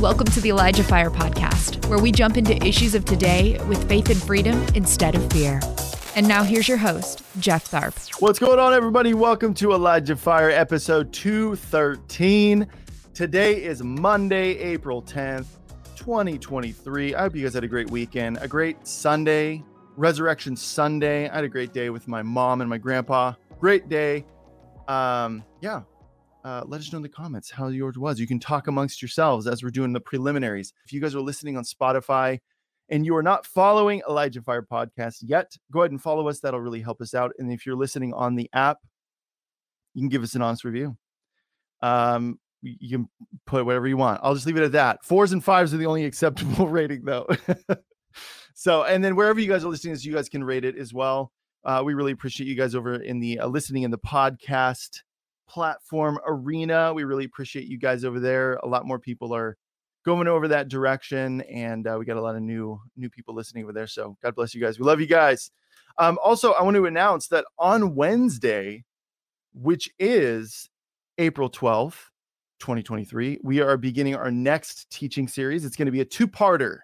Welcome to the Elijah Fire Podcast, where we jump into issues of today with faith and freedom instead of fear. And now here's your host, Jeff Tharp. What's going on, everybody? Welcome to Elijah Fire episode 213. Today is Monday, April 10th, 2023. I hope you guys had a great weekend, a great Sunday, Resurrection Sunday. I had a great day with my mom and my grandpa. Great day. Um, yeah, uh, let us know in the comments how yours was. You can talk amongst yourselves as we're doing the preliminaries. If you guys are listening on Spotify and you are not following Elijah Fire Podcast yet, go ahead and follow us. That'll really help us out. And if you're listening on the app, you can give us an honest review. Um, you can put whatever you want. I'll just leave it at that. Fours and fives are the only acceptable rating, though. so, and then wherever you guys are listening, as you guys can rate it as well. Uh, we really appreciate you guys over in the uh, listening in the podcast platform arena. We really appreciate you guys over there. A lot more people are going over that direction, and uh, we got a lot of new new people listening over there. So God bless you guys. We love you guys. Um, also, I want to announce that on Wednesday, which is April twelfth, twenty twenty three, we are beginning our next teaching series. It's going to be a two parter.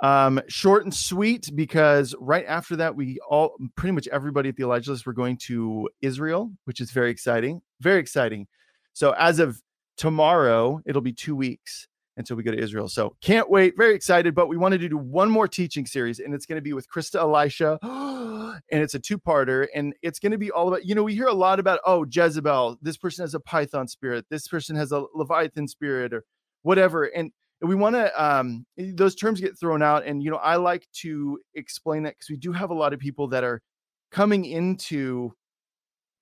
Um, short and sweet because right after that, we all pretty much everybody at the Elijah list we're going to Israel, which is very exciting. Very exciting. So as of tomorrow, it'll be two weeks until we go to Israel. So can't wait. Very excited. But we wanted to do one more teaching series, and it's going to be with Krista Elisha. and it's a two-parter, and it's going to be all about, you know, we hear a lot about, oh, Jezebel, this person has a Python spirit, this person has a Leviathan spirit, or whatever. And we want to um, those terms get thrown out and you know i like to explain that because we do have a lot of people that are coming into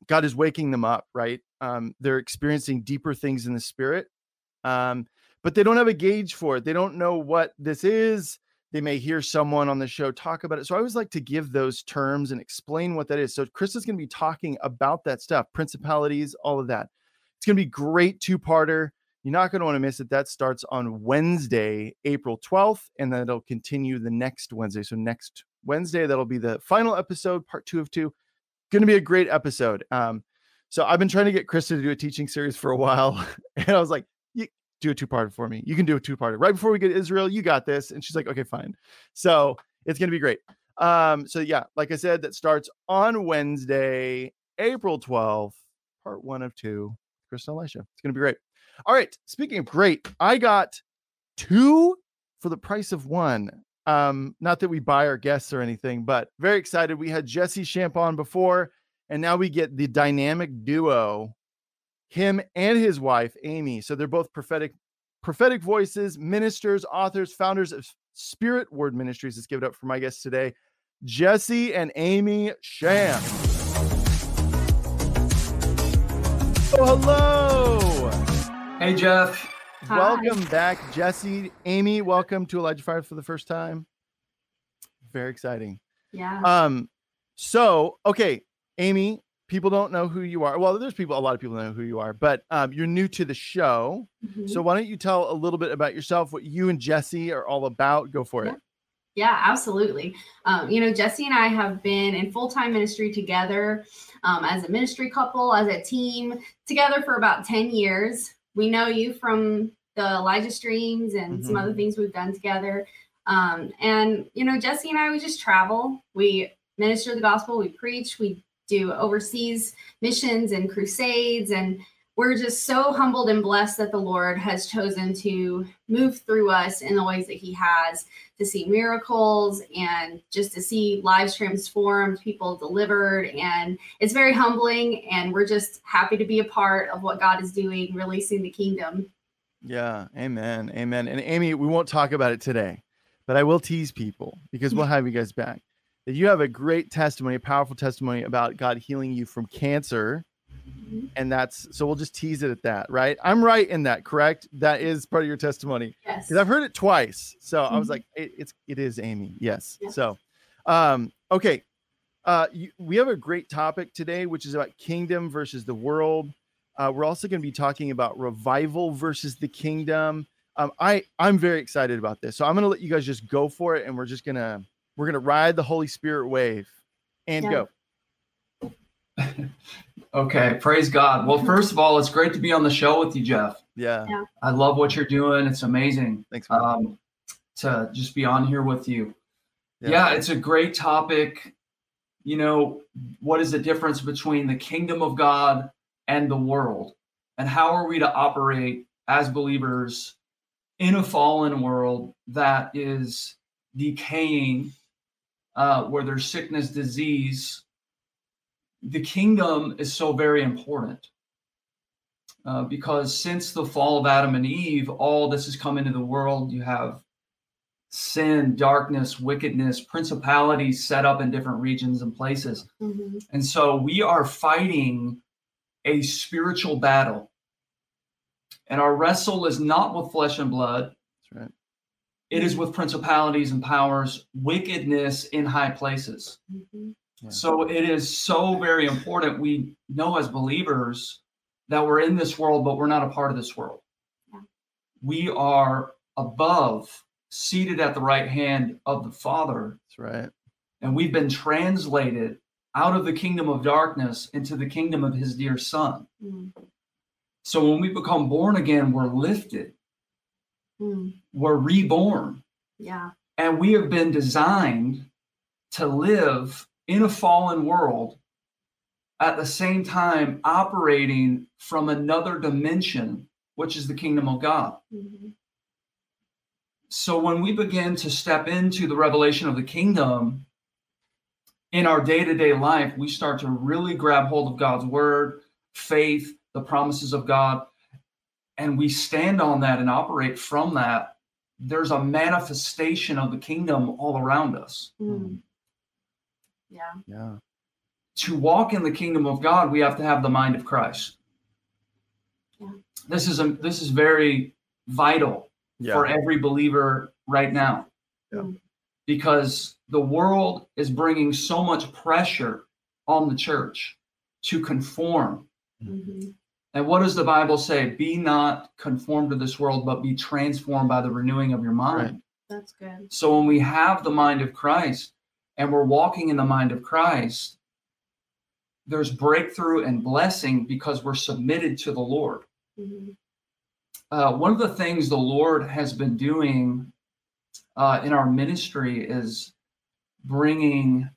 god is waking them up right? Um, they're experiencing deeper things in the spirit um, but they don't have a gauge for it. They don't know what this is. They may hear someone on the show talk about it. So i always like to give those terms and explain what that is. So chris is going to be talking about that stuff principalities all of that. It's going to be great two-parter. You're not going to want to miss it. That starts on Wednesday, April 12th, and then it'll continue the next Wednesday. So next Wednesday, that'll be the final episode, part two of two. Going to be a great episode. Um, so I've been trying to get Krista to do a teaching series for a while, and I was like, "You do a two-part for me. You can do a two-part right before we get Israel. You got this." And she's like, "Okay, fine." So it's going to be great. Um, so yeah, like I said, that starts on Wednesday, April 12th, part one of two. Krista Elisha. It's going to be great. All right. Speaking of great, I got two for the price of one. Um, not that we buy our guests or anything, but very excited. We had Jesse Shamp on before, and now we get the dynamic duo, him and his wife, Amy. So they're both prophetic, prophetic voices, ministers, authors, founders of Spirit Word Ministries. Let's give it up for my guests today, Jesse and Amy Shamp. Oh, hello. Hey, Jeff. Hi. Welcome back, Jesse. Amy, welcome to Elijah Fire for the first time. Very exciting. Yeah. Um, so okay, Amy, people don't know who you are. Well, there's people, a lot of people know who you are, but um, you're new to the show. Mm-hmm. So why don't you tell a little bit about yourself, what you and Jesse are all about? Go for yeah. it. Yeah, absolutely. Um, you know, Jesse and I have been in full time ministry together um, as a ministry couple, as a team, together for about 10 years we know you from the Elijah streams and mm-hmm. some other mm-hmm. things we've done together. Um, and you know, Jesse and I, we just travel. We minister the gospel. We preach. We do overseas missions and crusades, and we're just so humbled and blessed that the Lord has chosen to move through us in the ways that He has to see miracles and just to see lives transformed, people delivered. And it's very humbling. And we're just happy to be a part of what God is doing, releasing the kingdom. Yeah. Amen. Amen. And Amy, we won't talk about it today, but I will tease people because we'll have you guys back. That you have a great testimony, a powerful testimony about God healing you from cancer Mm-hmm. And that's so we'll just tease it at that, right? I'm right in that, correct? That is part of your testimony. Yes. Because I've heard it twice. So mm-hmm. I was mm-hmm. like, it, it's it is Amy. Yes. yes. So um, okay. Uh, you, we have a great topic today, which is about kingdom versus the world. Uh, we're also going to be talking about revival versus the kingdom. Um, I I'm very excited about this, so I'm going to let you guys just go for it, and we're just gonna we're gonna ride the Holy Spirit wave and yeah. go. Okay, praise God. Well, first of all, it's great to be on the show with you, Jeff. Yeah. Yeah. I love what you're doing. It's amazing Thanks. man. um, to just be on here with you. Yeah. it's a great topic. You know, what is the difference between the kingdom of God and the world? And how are we to operate as believers in a fallen world that is decaying, uh, where there's sickness, disease? The kingdom is so very important. Uh, because since the fall of Adam and Eve, all this has come into the world. You have sin, darkness, wickedness, principalities set up in different regions and places. Mm-hmm. And so we are fighting a spiritual battle. And our wrestle is not with flesh and blood, That's right. it is with principalities and powers, wickedness in high places. Mm-hmm. Yeah. So it is so very important. We know as believers that we're in this world, but we're not a part of this world. Yeah. We are above, seated at the right hand of the Father, That's right. and we've been translated out of the kingdom of darkness into the kingdom of his dear Son. Mm-hmm. So when we become born again, we're lifted, Mm-hmm. we're reborn, Yeah. and we have been designed to live in a fallen world at the same time operating from another dimension, which is the kingdom of God. Mm-hmm. So when we begin to step into the revelation of the kingdom in our day to day life, we start to really grab hold of God's word, faith, the promises of God, and we stand on that and operate from that. There's a manifestation of the kingdom all around us. Mm-hmm. Yeah. Yeah. To walk in the kingdom of God, we have to have the mind of Christ. Yeah. This is a, this is very vital Yeah. for every believer right now. Yeah. Because the world is bringing so much pressure on the church to conform. Mm-hmm. And what does the Bible say? Be not conformed to this world, but be transformed by the renewing of your mind. Right. That's good. So when we have the mind of Christ and we're walking in the mind of Christ, there's breakthrough and blessing because we're submitted to the Lord. Mm-hmm. uh, one of the things the Lord has been doing uh, in our ministry is bringing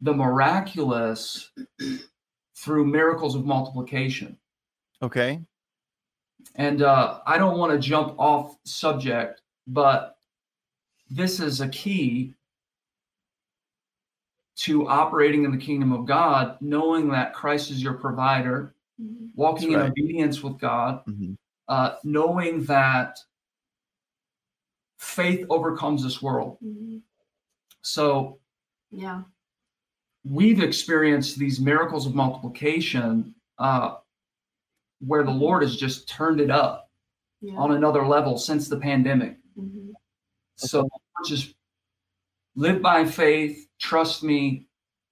the miraculous through miracles of multiplication. Okay. And uh, I don't want to jump off subject, but this is a key to operating in the kingdom of God, knowing that Christ is your provider, Mm-hmm. walking That's in obedience with God, Mhm. uh, knowing that faith overcomes this world. Mm-hmm. So Yeah. we've experienced these miracles of multiplication uh, where the Lord has just turned it up Yeah. on another level since the pandemic. Mm-hmm. So just live by faith, trust me,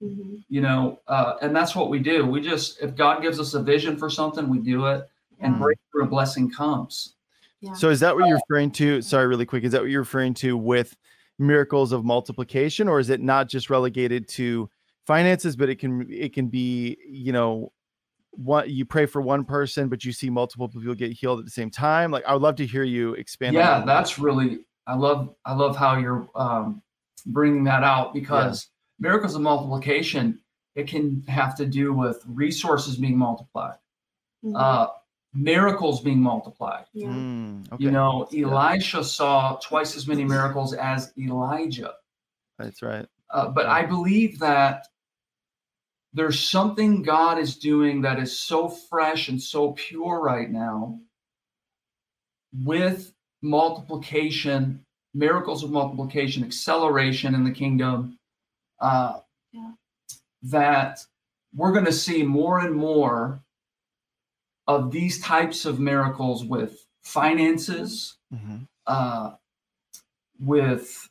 Mm-hmm. you know, uh, and that's what we do. We just, if God gives us a vision for something, we do it, and Yeah. breakthrough and blessing comes. Yeah. So is that what you're referring to? Sorry, really quick. Is that what you're referring to with miracles of multiplication, or is it not just relegated to finances, but it can it can be, you know, what you pray for one person, but you see multiple people get healed at the same time? Like I would love to hear you expand. yeah on that. that's really i love i love how you're um, bringing that out because miracles of multiplication it can have to do with resources being multiplied Mhm. uh, miracles being multiplied yeah. Mm, okay. you know elisha saw twice as many miracles as elijah that's right. uh, but i believe that there's something god is doing that is so fresh and so pure right now with multiplication miracles of multiplication acceleration in the kingdom uh, Yeah. that we're going to see more and more of these types of miracles with finances Mhm. uh, with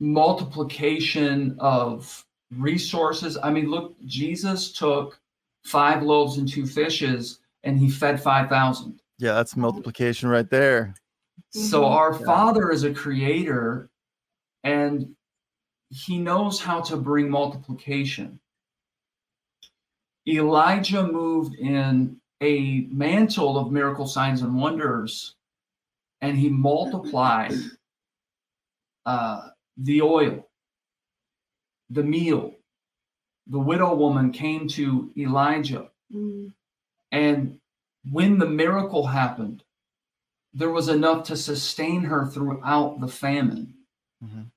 multiplication of resources. I mean, look, Jesus took five loaves and two fishes and he fed 5,000. Yeah, that's multiplication right there. So Mhm. our Yeah. Father is a creator and he knows how to bring multiplication. Elijah moved in a mantle of miracle signs and wonders and he multiplied uh, the oil, the meal. The widow woman came to Elijah. Mm. And when the miracle happened, there was enough to sustain her throughout the famine. Mhm.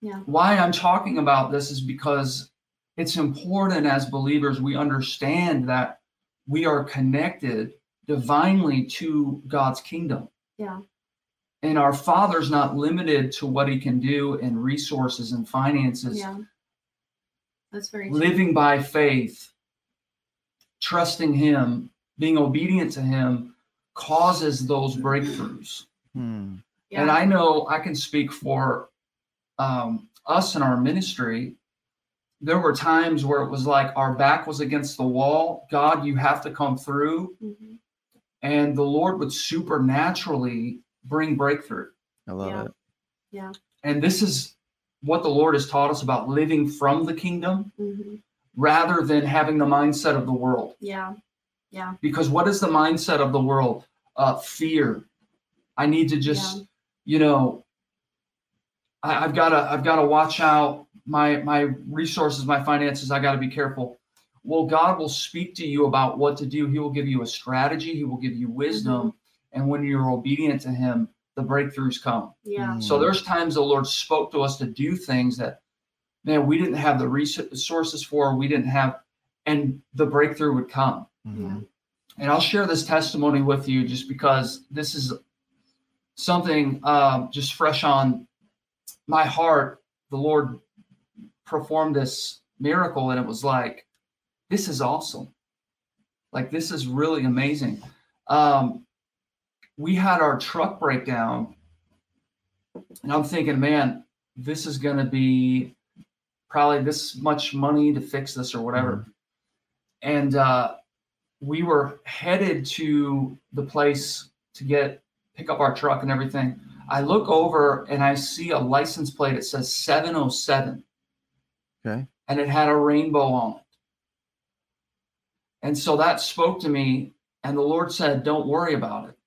Yeah. Why I'm talking about this is because it's important as believers we understand that we are connected divinely to God's kingdom. Yeah. And our Father's not limited to what he can do in resources and finances. Yeah. That's very true. Living by faith, trusting him, being obedient to him causes those breakthroughs. Hmm. And I know I can speak for um, us in our ministry. There were times where it was like our back was against the wall. God, you have to come through. Mhm. And the Lord would supernaturally bring breakthrough. I love Yeah. it. Yeah. And this is what the Lord has taught us about living from the kingdom Mhm. rather than having the mindset of the world. Yeah. Yeah. Because what is the mindset of the world? Uh, fear. I need to just, Yeah. you know, I, I've got to, I've got to watch out my my resources, my finances. I got to be careful. Well, God will speak to you about what to do. He will give you a strategy. He will give you wisdom, and when you're obedient to Him, the breakthroughs come. Yeah. So Mm. there's times the Lord spoke to us to do things that, man, we didn't have the resources for, we didn't have, and the breakthrough would come. Mhm. And I'll share this testimony with you just because this is something um, just fresh on my heart. The Lord performed this miracle, and it was like, this is awesome. Like, this is really amazing. Um, we had our truck breakdown, and I'm thinking, man, this is going to be probably this much money to fix this or whatever. And uh, we were headed to the place to get pick up our truck and everything. I look over and I see a license plate. It says 707. Okay. And it had a rainbow on it. And so that spoke to me, and the Lord said, Don't worry about it.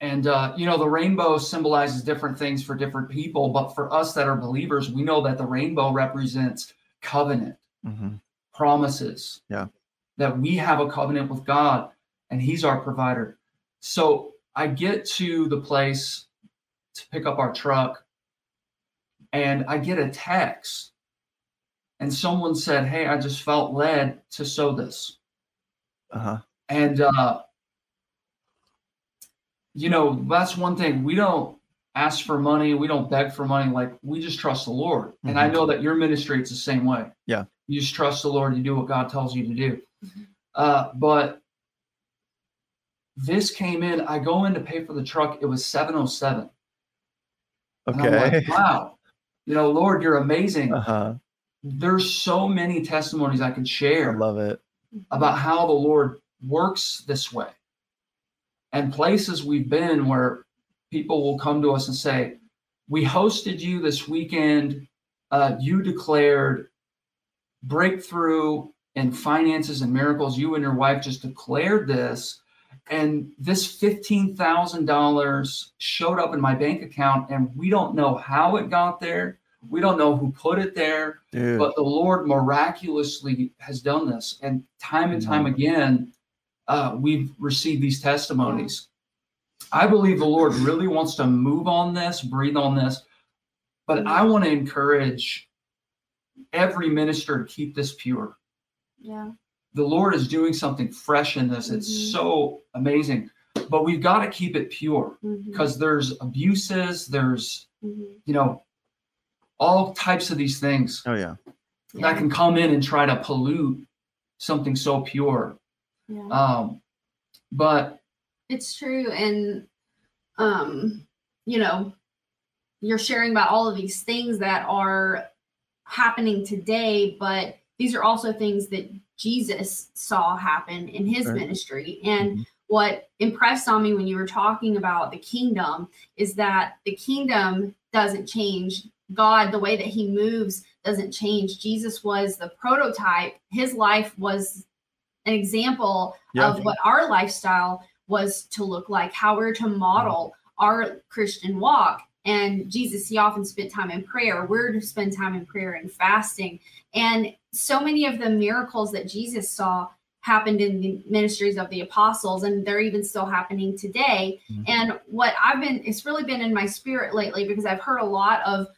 And, uh, you know, the rainbow symbolizes different things for different people, but for us that are believers, we know that the rainbow represents covenant, Mhm. promises. Yeah. That we have a covenant with God and He's our provider. So I get to the place to pick up our truck and I get a text. And someone said, Hey, I just felt led to sow this. Uh-huh. And uh, you know, that's one thing. We don't ask for money, we don't beg for money, like we just trust the Lord. And I Mhm. know that your ministry it's the same way. Yeah. You just trust the Lord, you do what God tells you to do. Mhm. Uh, but this came in, I go in to pay for the truck, it was 707. And I'm Okay. like, wow. You know, Lord, you're amazing. Uh-huh. There's so many testimonies I could I share love it. about how the Lord works this way. And places we've been where people will come to us and say, We hosted you this weekend. Uh, you declared breakthrough in finances and miracles. You and your wife just declared this. And this $15,000 showed up in my bank account, and we don't know how it got there. We don't know who put it there Dude. but the Lord miraculously has done this, and time and time Mhm. again, uh, we've received these testimonies. I believe the Lord really wants to move on this, breathe on this, but I want to encourage every minister to keep this pure. Yeah. The Lord is doing something fresh in this. It's Mhm. so amazing, but we've got to keep it pure Mhm. because there's abuses, there's Mhm. you know all types of these things oh yeah. Yeah. that can come in and try to pollute something so pure. yeah. Um, but it's true and um you know you're sharing about all of these things that are happening today but these are also things that jesus saw happen in his Right. ministry and Mhm. what impressed on me when you were talking about the kingdom is that the kingdom doesn't change god the way that he moves doesn't change jesus was the prototype his life was an example Yeah. of what our lifestyle was to look like, how we're to model our Christian walk. And Jesus, he often spent time in prayer. We're to spend time in prayer and fasting. And so many of the miracles that Jesus saw happened in the ministries of the apostles, and they're even still happening today. Mhm. And what I've been, it's really been in my spirit lately because I've heard a lot of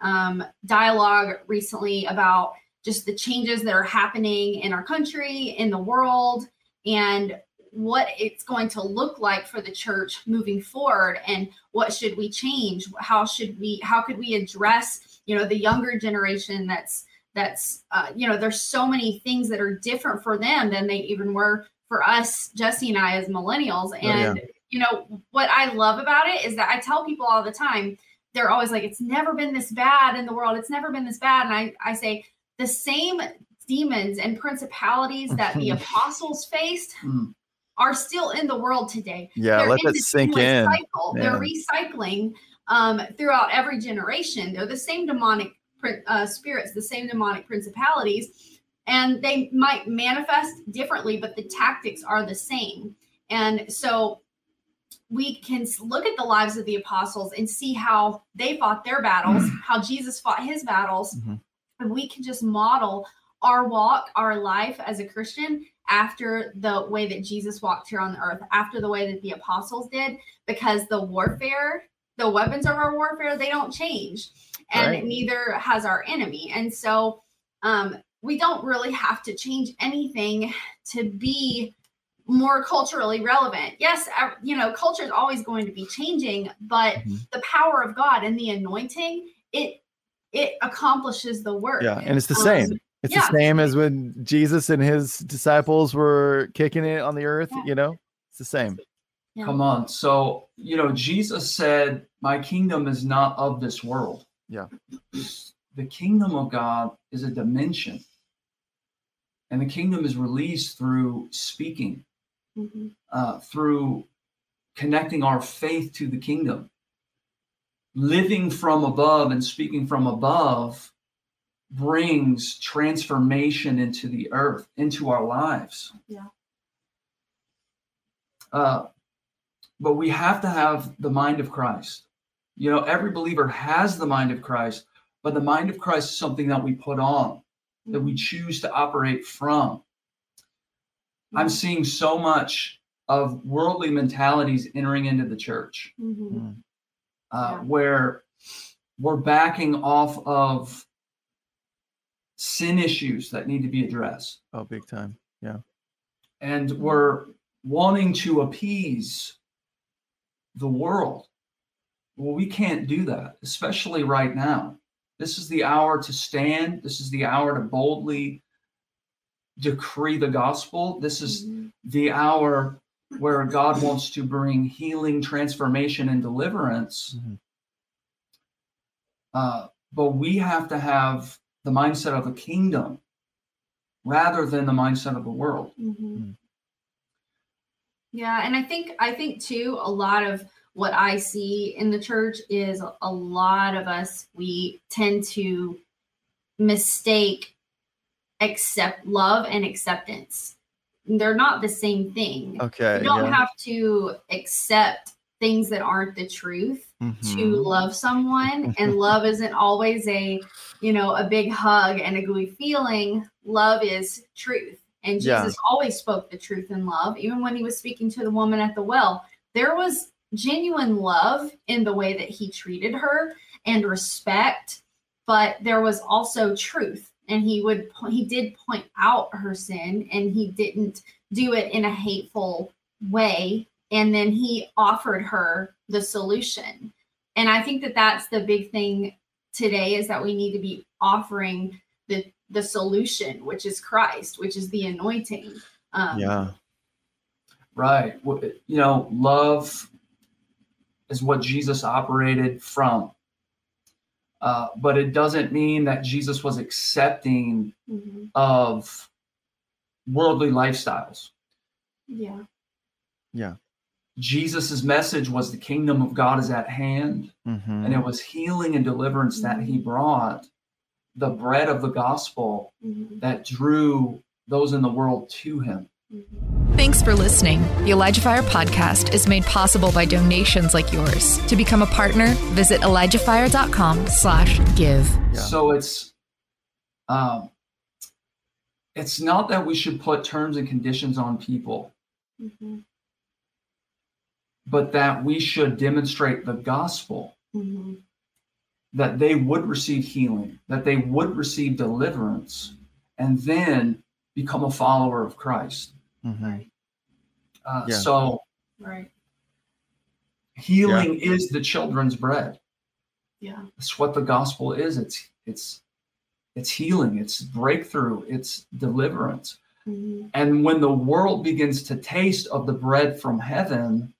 um, dialogue recently about just the changes that are happening in our country, in the world, and what it's going to look like for the church moving forward and what should we change how should we how could we address you know the younger generation that's that's uh, you know there's so many things that are different for them than they even were for us jesse and i as millennials yeah. and you know what i love about it is that i tell people all the time they're always like it's never been this bad in the world it's never been this bad and i i say the same demons and principalities that the apostles faced Mm. are still in the world today Yeah, they're let that sink in. Cycle. They're recycling um, throughout every generation. They're the same demonic uh, spirits, the same demonic principalities, and they might manifest differently, but the tactics are the same. And so we can look at the lives of the apostles and see how they fought their battles, how Jesus fought his battles, Mhm. and we can just model our walk, our life as a Christian after the way that Jesus walked here on the earth, after the way that the apostles did, because the warfare, the weapons of our warfare, they don't change. And Right. neither has our enemy. And so um, we don't really have to change anything to be more culturally relevant. Yes, you know, culture is always going to be changing, but Mhm. the power of God and the anointing, it it accomplishes the work. Yeah, and it's the Um, same. It's yeah. the same as when Jesus and his disciples were kicking it on the earth, Yeah. you know? It's the same. Yeah. Come on. So, you know, Jesus said, My kingdom is not of this world. Yeah. The kingdom of God is a dimension. And the kingdom is released through speaking, Mhm. uh, through connecting our faith to the kingdom. Living from above and speaking from above brings transformation into the earth, into our lives. Yeah. Uh, but we have to have the mind of Christ. You know, every believer has the mind of Christ, but the mind of Christ is something that we put on, that we choose to operate from. I'm seeing so much of worldly mentalities entering into the church Mhm. uh, Yeah. where we're backing off of sin issues that need to be addressed. Oh, big time. Yeah. And we're wanting to appease the world. Well, we can't do that, especially right now. This is the hour to stand. This is the hour to boldly decree the gospel. This is Mhm. the hour where God wants to bring healing, transformation, and deliverance. Mhm. Uh, but we have to have the mindset of a kingdom rather than the mindset of the world. Mhm. Mm. Yeah, and I think I think too a lot of what I see in the church is a lot of us we tend to mistake accept love and acceptance. They're not the same thing. Okay. you don't yeah. have to accept things that aren't the truth to Mhm. love someone and love isn't always a you know a big hug and a gooey feeling love is truth and Yeah. jesus always spoke the truth in love even when he was speaking to the woman at the well there was genuine love in the way that he treated her and respect but there was also truth and he would he did point out her sin and he didn't do it in a hateful way and then he offered her the solution and i think that that's the big thing today is that we need to be offering the the solution which is christ which is the anointing um, Yeah. Right. You know, love is what Jesus operated from. Uh, but it doesn't mean that Jesus was accepting mhm. of worldly lifestyles. yeah Yeah. Jesus' message was the kingdom of God is at hand, Mhm. and it was healing and deliverance that he brought, the bread of the gospel mhm. that drew those in the world to him. Thanks for listening. The Elijah Fire podcast is made possible by donations like yours. To become a partner, visit ElijahFire.com slash give. Yeah. So it's um it's not that we should put terms and conditions on people, mm-hmm. but that we should demonstrate the gospel. Mm-hmm. That they would receive healing, that they would receive deliverance, and then become a follower of Christ. Mm-hmm. Uh, yeah. So, right. Healing yeah. is the children's bread. Yeah. That's what the gospel is. It's it's it's healing, it's breakthrough, it's deliverance. Mm-hmm. And when the world begins to taste of the bread from heaven,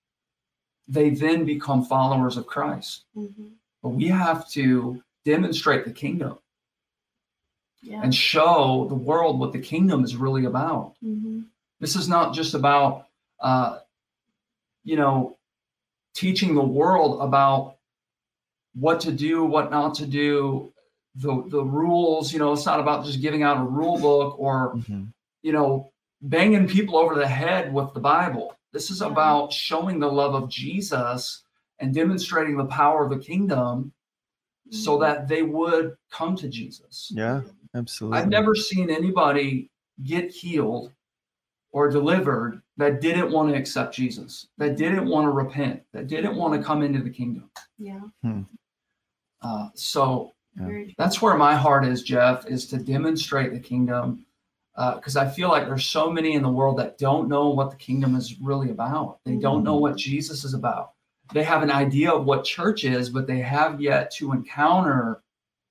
they then become followers of Christ. Mm-hmm. But we have to demonstrate the kingdom yeah. and show the world what the kingdom is really about. Mm-hmm. This is not just about, uh, you know, teaching the world about what to do, what not to do, the the rules. You know, it's not about just giving out a rule book or, mm-hmm. you know, banging people over the head with the Bible. This is about showing the love of Jesus and demonstrating the power of the kingdom so mm-hmm. that they would come to Jesus. Yeah, absolutely. I've never seen anybody get healed or delivered that didn't want to accept Jesus, that didn't want to repent, that didn't want to come into the kingdom. Yeah. Hmm. Uh, so yeah. that's where my heart is, Jeff, is to demonstrate the kingdom. Because uh, I feel like there's so many in the world that don't know what the kingdom is really about. They don't know what Jesus is about. They have an idea of what church is, but they have yet to encounter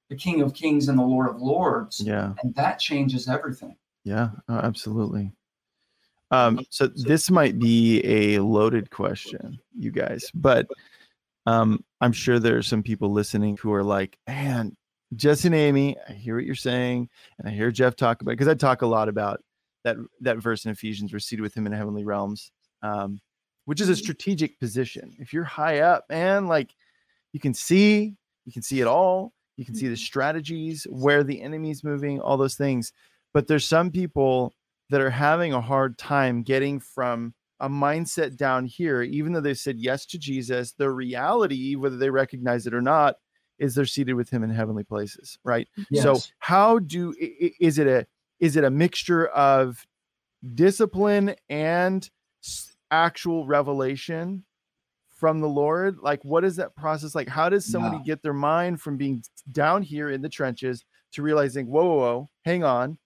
the King of Kings and the Lord of Lords. Yeah. And that changes everything. Yeah, absolutely. Um, so this might be a loaded question, you guys, but um, I'm sure there are some people listening who are like, man, Jesse and Amy, I hear what you're saying, and I hear Jeff talk about because I talk a lot about that that verse in Ephesians, we're seated with him in heavenly realms, um, which is a strategic position. If you're high up, man, like you can see, you can see it all, you can see the strategies, where the enemy's moving, all those things. But there's some people that are having a hard time getting from a mindset down here, even though they said yes to Jesus, the reality, whether they recognize it or not, is they're seated with him in heavenly places, right? Yes. So how do is it a is it a mixture of discipline and actual revelation from the Lord? Like, what is that process like? How does somebody yeah. get their mind from being down here in the trenches to realizing, whoa, whoa, whoa, hang on,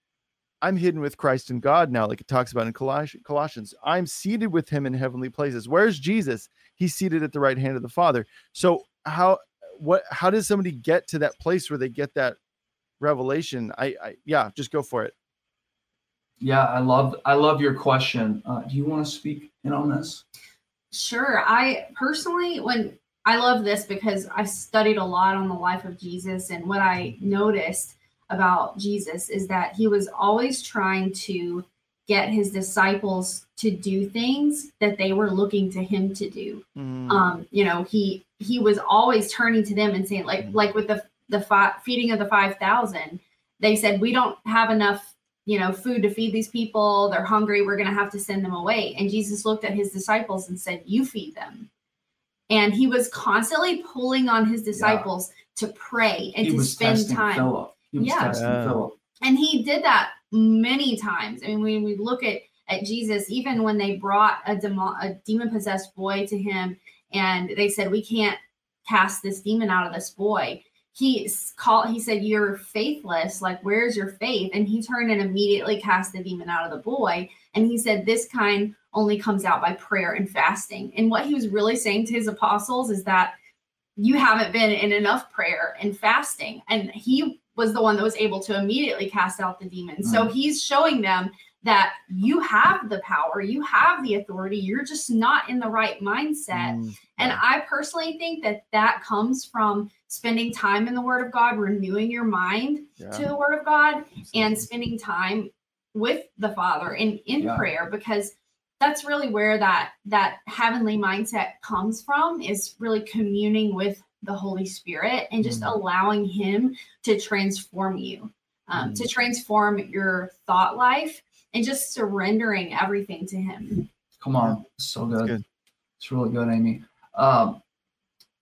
I'm hidden with Christ and God now, like it talks about in Colossians. I'm seated with him in heavenly places. Where's Jesus? He's seated at the right hand of the Father. So how what how does somebody get to that place where they get that revelation? I, I yeah, just go for it. Yeah, I love I love your question. Uh, do you want to speak in on this? Sure. I personally, when I love this because I studied a lot on the life of Jesus, and what I noticed about Jesus is that he was always trying to get his disciples to do things that they were looking to him to do. Mm. Um, you know, he he was always turning to them and saying, like, mm. like with the the fi- feeding of the five thousand, they said, "We don't have enough, you know, food to feed these people. They're hungry. We're going to have to send them away." And Jesus looked at his disciples and said, "You feed them." And he was constantly pulling on his disciples yeah. to pray and he to spend time. Philip yeah. And he did that many times. I mean, when we look at at Jesus, even when they brought a demon a demon possessed boy to him, and they said, "We can't cast this demon out of this boy." He called. He said, "You're faithless. Like, where's your faith?" And he turned and immediately cast the demon out of the boy. And he said, "This kind only comes out by prayer and fasting." And what he was really saying to his apostles is that you haven't been in enough prayer and fasting. And he was the one that was able to immediately cast out the demons. So he's showing them that you have the power, you have the authority, you're just not in the right mindset. Mm, and I personally think that that comes from spending time in the Word of God, renewing your mind yeah. to the Word of God, Absolutely. and spending time with the Father in in yeah. prayer because that's really where that that heavenly mindset comes from is really communing with the Holy Spirit and just mm. allowing Him to transform you, um, mm. to transform your thought life and just surrendering everything to him. Come on, so good. good. It's really good, Amy. Um,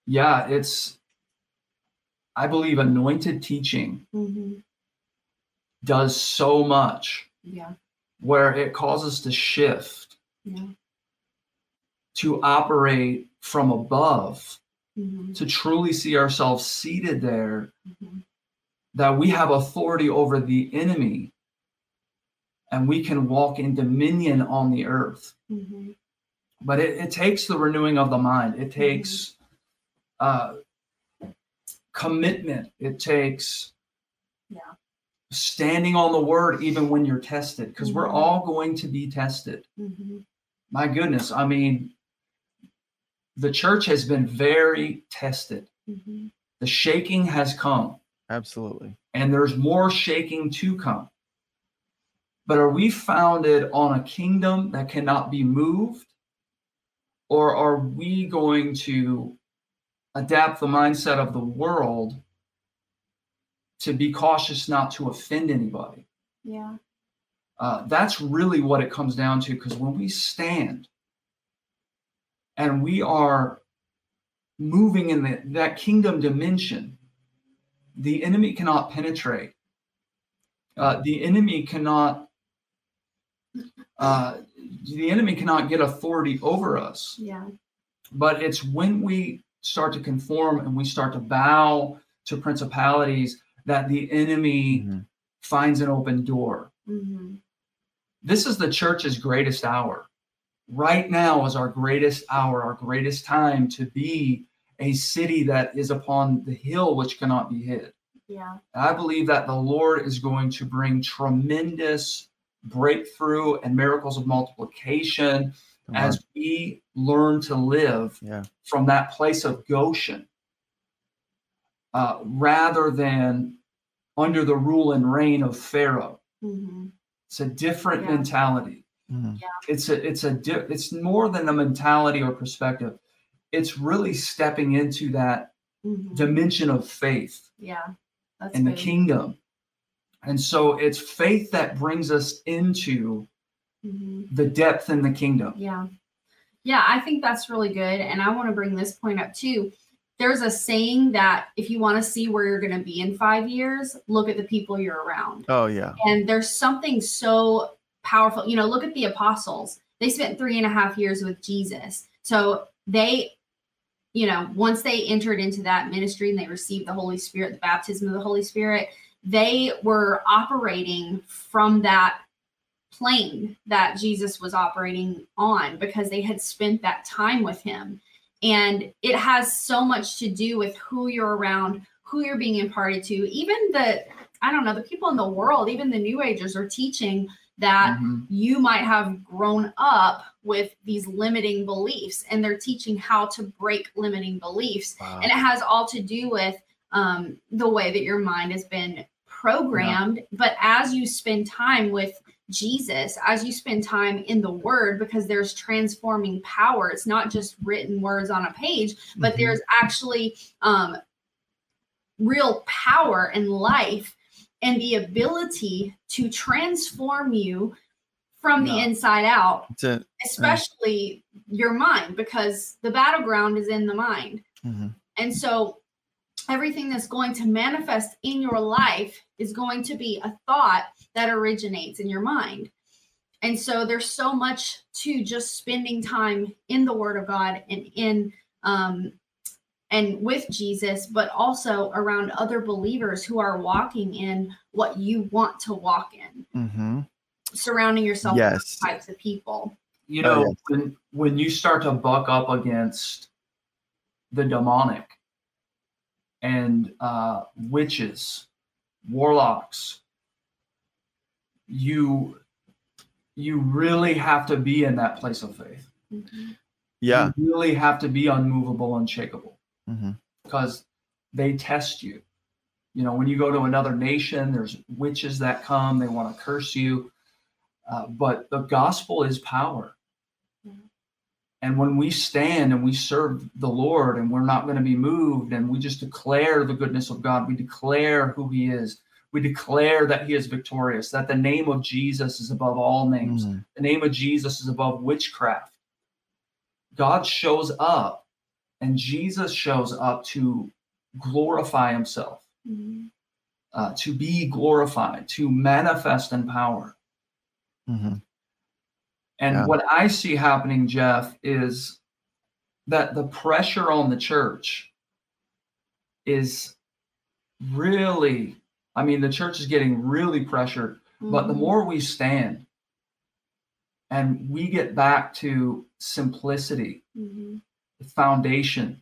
yeah, it's. I believe anointed teaching mm-hmm. does so much. Yeah. Where it causes to shift. Yeah. To operate from above, mm-hmm. to truly see ourselves seated there, mm-hmm. that we have authority over the enemy and we can walk in dominion on the earth. Mm-hmm. But it, it, takes the renewing of the mind. It takes uh, commitment. It takes yeah. standing on the word even when you're tested, because mm-hmm. we're all going to be tested. Mm-hmm. My goodness, I mean, the church has been very tested. Mm-hmm. The shaking has come. Absolutely. And there's more shaking to come. But are we founded on a kingdom that cannot be moved? Or are we going to adapt the mindset of the world to be cautious not to offend anybody? Yeah. Uh, that's really what it comes down to because when we stand and we are moving in the, that kingdom dimension, the enemy cannot penetrate. Uh, the enemy cannot uh, the enemy cannot get authority over us. Yeah. But it's when we start to conform and we start to bow to principalities that the enemy mm-hmm. finds an open door. Mm-hmm. This is the church's greatest hour. Right now is our greatest hour, our greatest time to be a city that is upon the hill which cannot be hid. Yeah. I believe that the Lord is going to bring tremendous breakthrough and miracles of multiplication as we learn to live yeah. from that place of Goshen uh, rather than under the rule and reign of Pharaoh. Mm-hmm. It's a different yeah. mentality. Mm-hmm. Yeah. It's a it's a di- it's more than a mentality or perspective. It's really stepping into that mm-hmm. dimension of faith. Yeah. That's in the kingdom and so it's faith that brings us into mm-hmm. the depth in the kingdom. Yeah. Yeah, I think that's really good. And I want to bring this point up too. There's a saying that if you want to see where you're going to be in five years, look at the people you're around. Oh, yeah. And there's something so powerful. You know, look at the apostles. They spent three and a half years with Jesus. So they, you know, once they entered into that ministry and they received the Holy Spirit, the baptism of the Holy Spirit, they were operating from that plane that Jesus was operating on because they had spent that time with him. And it has so much to do with who you're around, who you're being imparted to. Even the, I don't know, the people in the world, even the New Agers are teaching that mm-hmm. you might have grown up with these limiting beliefs and they're teaching how to break limiting beliefs. Wow. And it has all to do with um, the way that your mind has been programmed. Yeah. But as you spend time with Jesus, as you spend time in the word, because there's transforming power, it's not just written words on a page, but mm-hmm. there's actually um, real power and life and the ability to transform you from the inside out, a, especially your mind, because the battleground is in the mind. Mm-hmm. And so everything that's going to manifest in your life is going to be a thought that originates in your mind. And so there's so much to just spending time in the Word of God and in um, and with Jesus, but also around other believers who are walking in what you want to walk in. Mm-hmm. Surrounding yourself yes. with types of people. You know, oh, yes. when when you start to buck up against the demonic, and uh, witches, warlocks. You you really have to be in that place of faith. Mm-hmm. Yeah, you really have to be unmovable, unshakable, mm-hmm. because they test you. You know, when you go to another nation, there's witches that come; they want to curse you. Uh, but the gospel is power. And when we stand and we serve the Lord and we're not going to be moved and we just declare the goodness of God, we declare who He is, we declare that he is victorious, that the name of Jesus is above all names. Mm. The name of Jesus is above witchcraft. God shows up and Jesus shows up to glorify himself, Mhm. uh, to be glorified, to manifest in power. Mhm. And Yeah. what I see happening, Jeff, is that the pressure on the church is really, I mean, the church is getting really pressured, but the Mhm. more we stand and we get back to simplicity, Mhm. the foundation,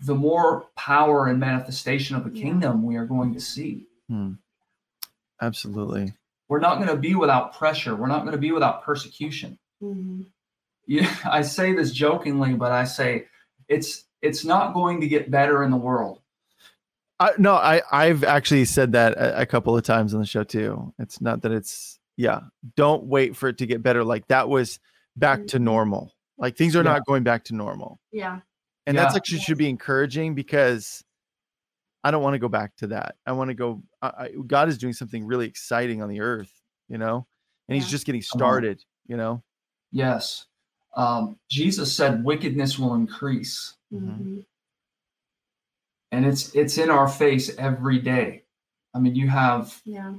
the more power and manifestation of the Yeah. kingdom we are going to see. Mm. Absolutely. We're not going to be without pressure. We're not going to be without persecution. Mhm. Yeah, I say this jokingly, but I say it's it's not going to get better in the world. I, no, I I've actually said that a, a couple of times on the show too. It's not that it's yeah. Don't wait for it to get better. Like that was back to Mhm. normal. Like things are Yeah. not going back to normal, Yeah. and that's actually should be encouraging because I don't want to go back to that. I want to go. I, I, God is doing something really exciting on the earth, you know, and He's Yeah. just getting Come on. started. You know. Yes. Um, Jesus said wickedness will increase. Mhm. Mhm. And it's it's in our face every day. I mean, you have Yeah.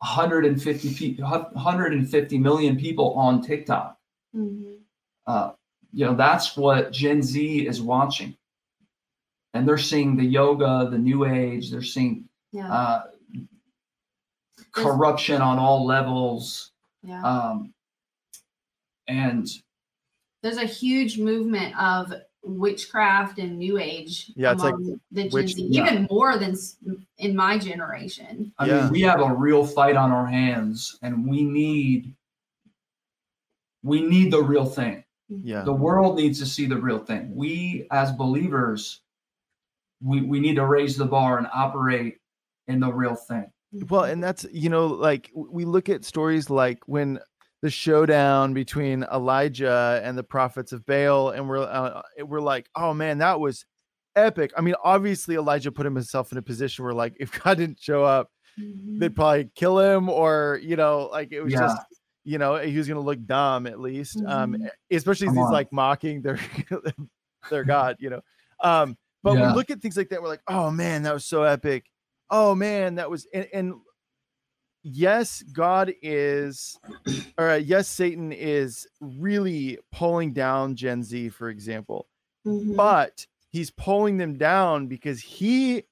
150 people 150 million people on TikTok. Mhm. Uh, you know, that's what Gen Z is watching. And they're seeing the yoga, the new age, they're seeing Yeah. uh, corruption on all levels. yeah. Um, and There's a huge movement of witchcraft and new age Yeah, it's like the Gen witch- Z, yeah. even more than in my generation. I Yeah. mean, we have a real fight on our hands, and we need we need the real thing. Yeah. The world needs to see the real thing. We, as believers, we we need to raise the bar and operate in the real thing. Well, and that's you know, like we look at stories like when the showdown between Elijah and the prophets of Baal, and we're uh, we're like, oh man, that was epic. I mean, obviously Elijah put himself in a position where like if God didn't show up, Mhm. they'd probably kill him, or you know, like it was Yeah. just you know he was gonna look dumb at least. Um, Mhm. especially as Come he's on. like mocking their their God, you know. Um, but Yeah. we look at things like that, we're like, oh man, that was so epic. Oh man, that was and, and yes, God is or uh, yes, Satan is really pulling down Gen Z, for example, Mhm. but he's pulling them down because he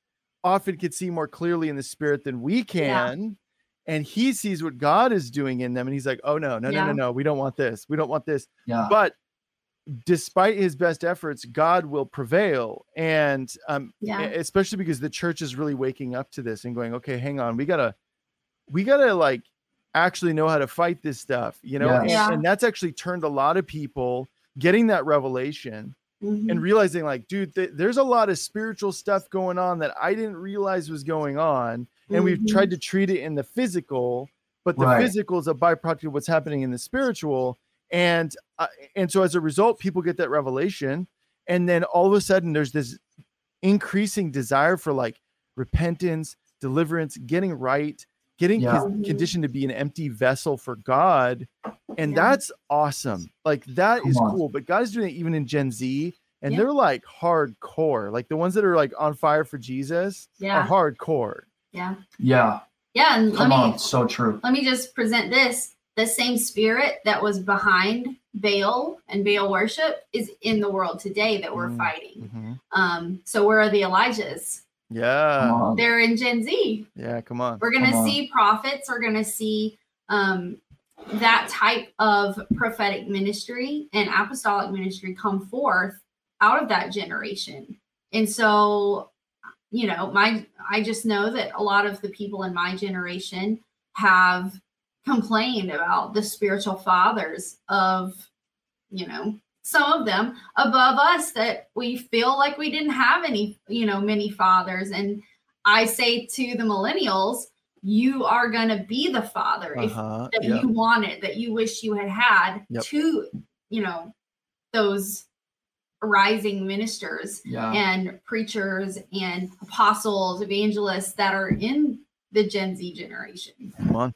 often can see more clearly in the spirit than we can. And he sees what God is doing in them, and he's like, "Oh no, no, no, no, no! We don't want this. We don't want this." Yeah. but despite his best efforts god will prevail and um Yeah. especially because the church is really waking up to this and going okay hang on we gotta we gotta like actually know how to fight this stuff you know Yes. and, Yeah. and that's actually turned a lot of people getting that revelation Mhm. and realizing like dude th- there's a lot of spiritual stuff going on that i didn't realize was going on and we've Mhm. tried to treat it in the physical but the Right. physical is a byproduct of what's happening in the spiritual and uh, and so as a result people get that revelation and then all of a sudden there's this increasing desire for like repentance deliverance getting right getting Yeah. Mhm. conditioned to be an empty vessel for god and Yeah. that's awesome like that Come is on. cool but god is doing it even in gen z and Yeah. they're like hardcore like the ones that are like on fire for jesus Yeah. are hardcore Yeah. Yeah. Yeah. And let Come me on. So true. let me just present this. The same spirit that was behind Baal and Baal worship is in the world today that we're Mm. fighting. Um, so where are the Elijahs? yeah They're in Gen Z. yeah come on We're gonna Come on. see prophets, we're gonna see um that type of prophetic ministry and apostolic ministry come forth out of that generation. And so, you know, my I just know that a lot of the people in my generation have complained about the spiritual fathers of, you know, some of them above us that we feel like we didn't have any, you know, many fathers. And I say to the millennials, you are going to be the father if uh-huh that yeah. you wanted, that you wish you had had Yep. to, you know, those rising ministers Yeah. and preachers and apostles, evangelists that are in the Gen Z generation. Come on.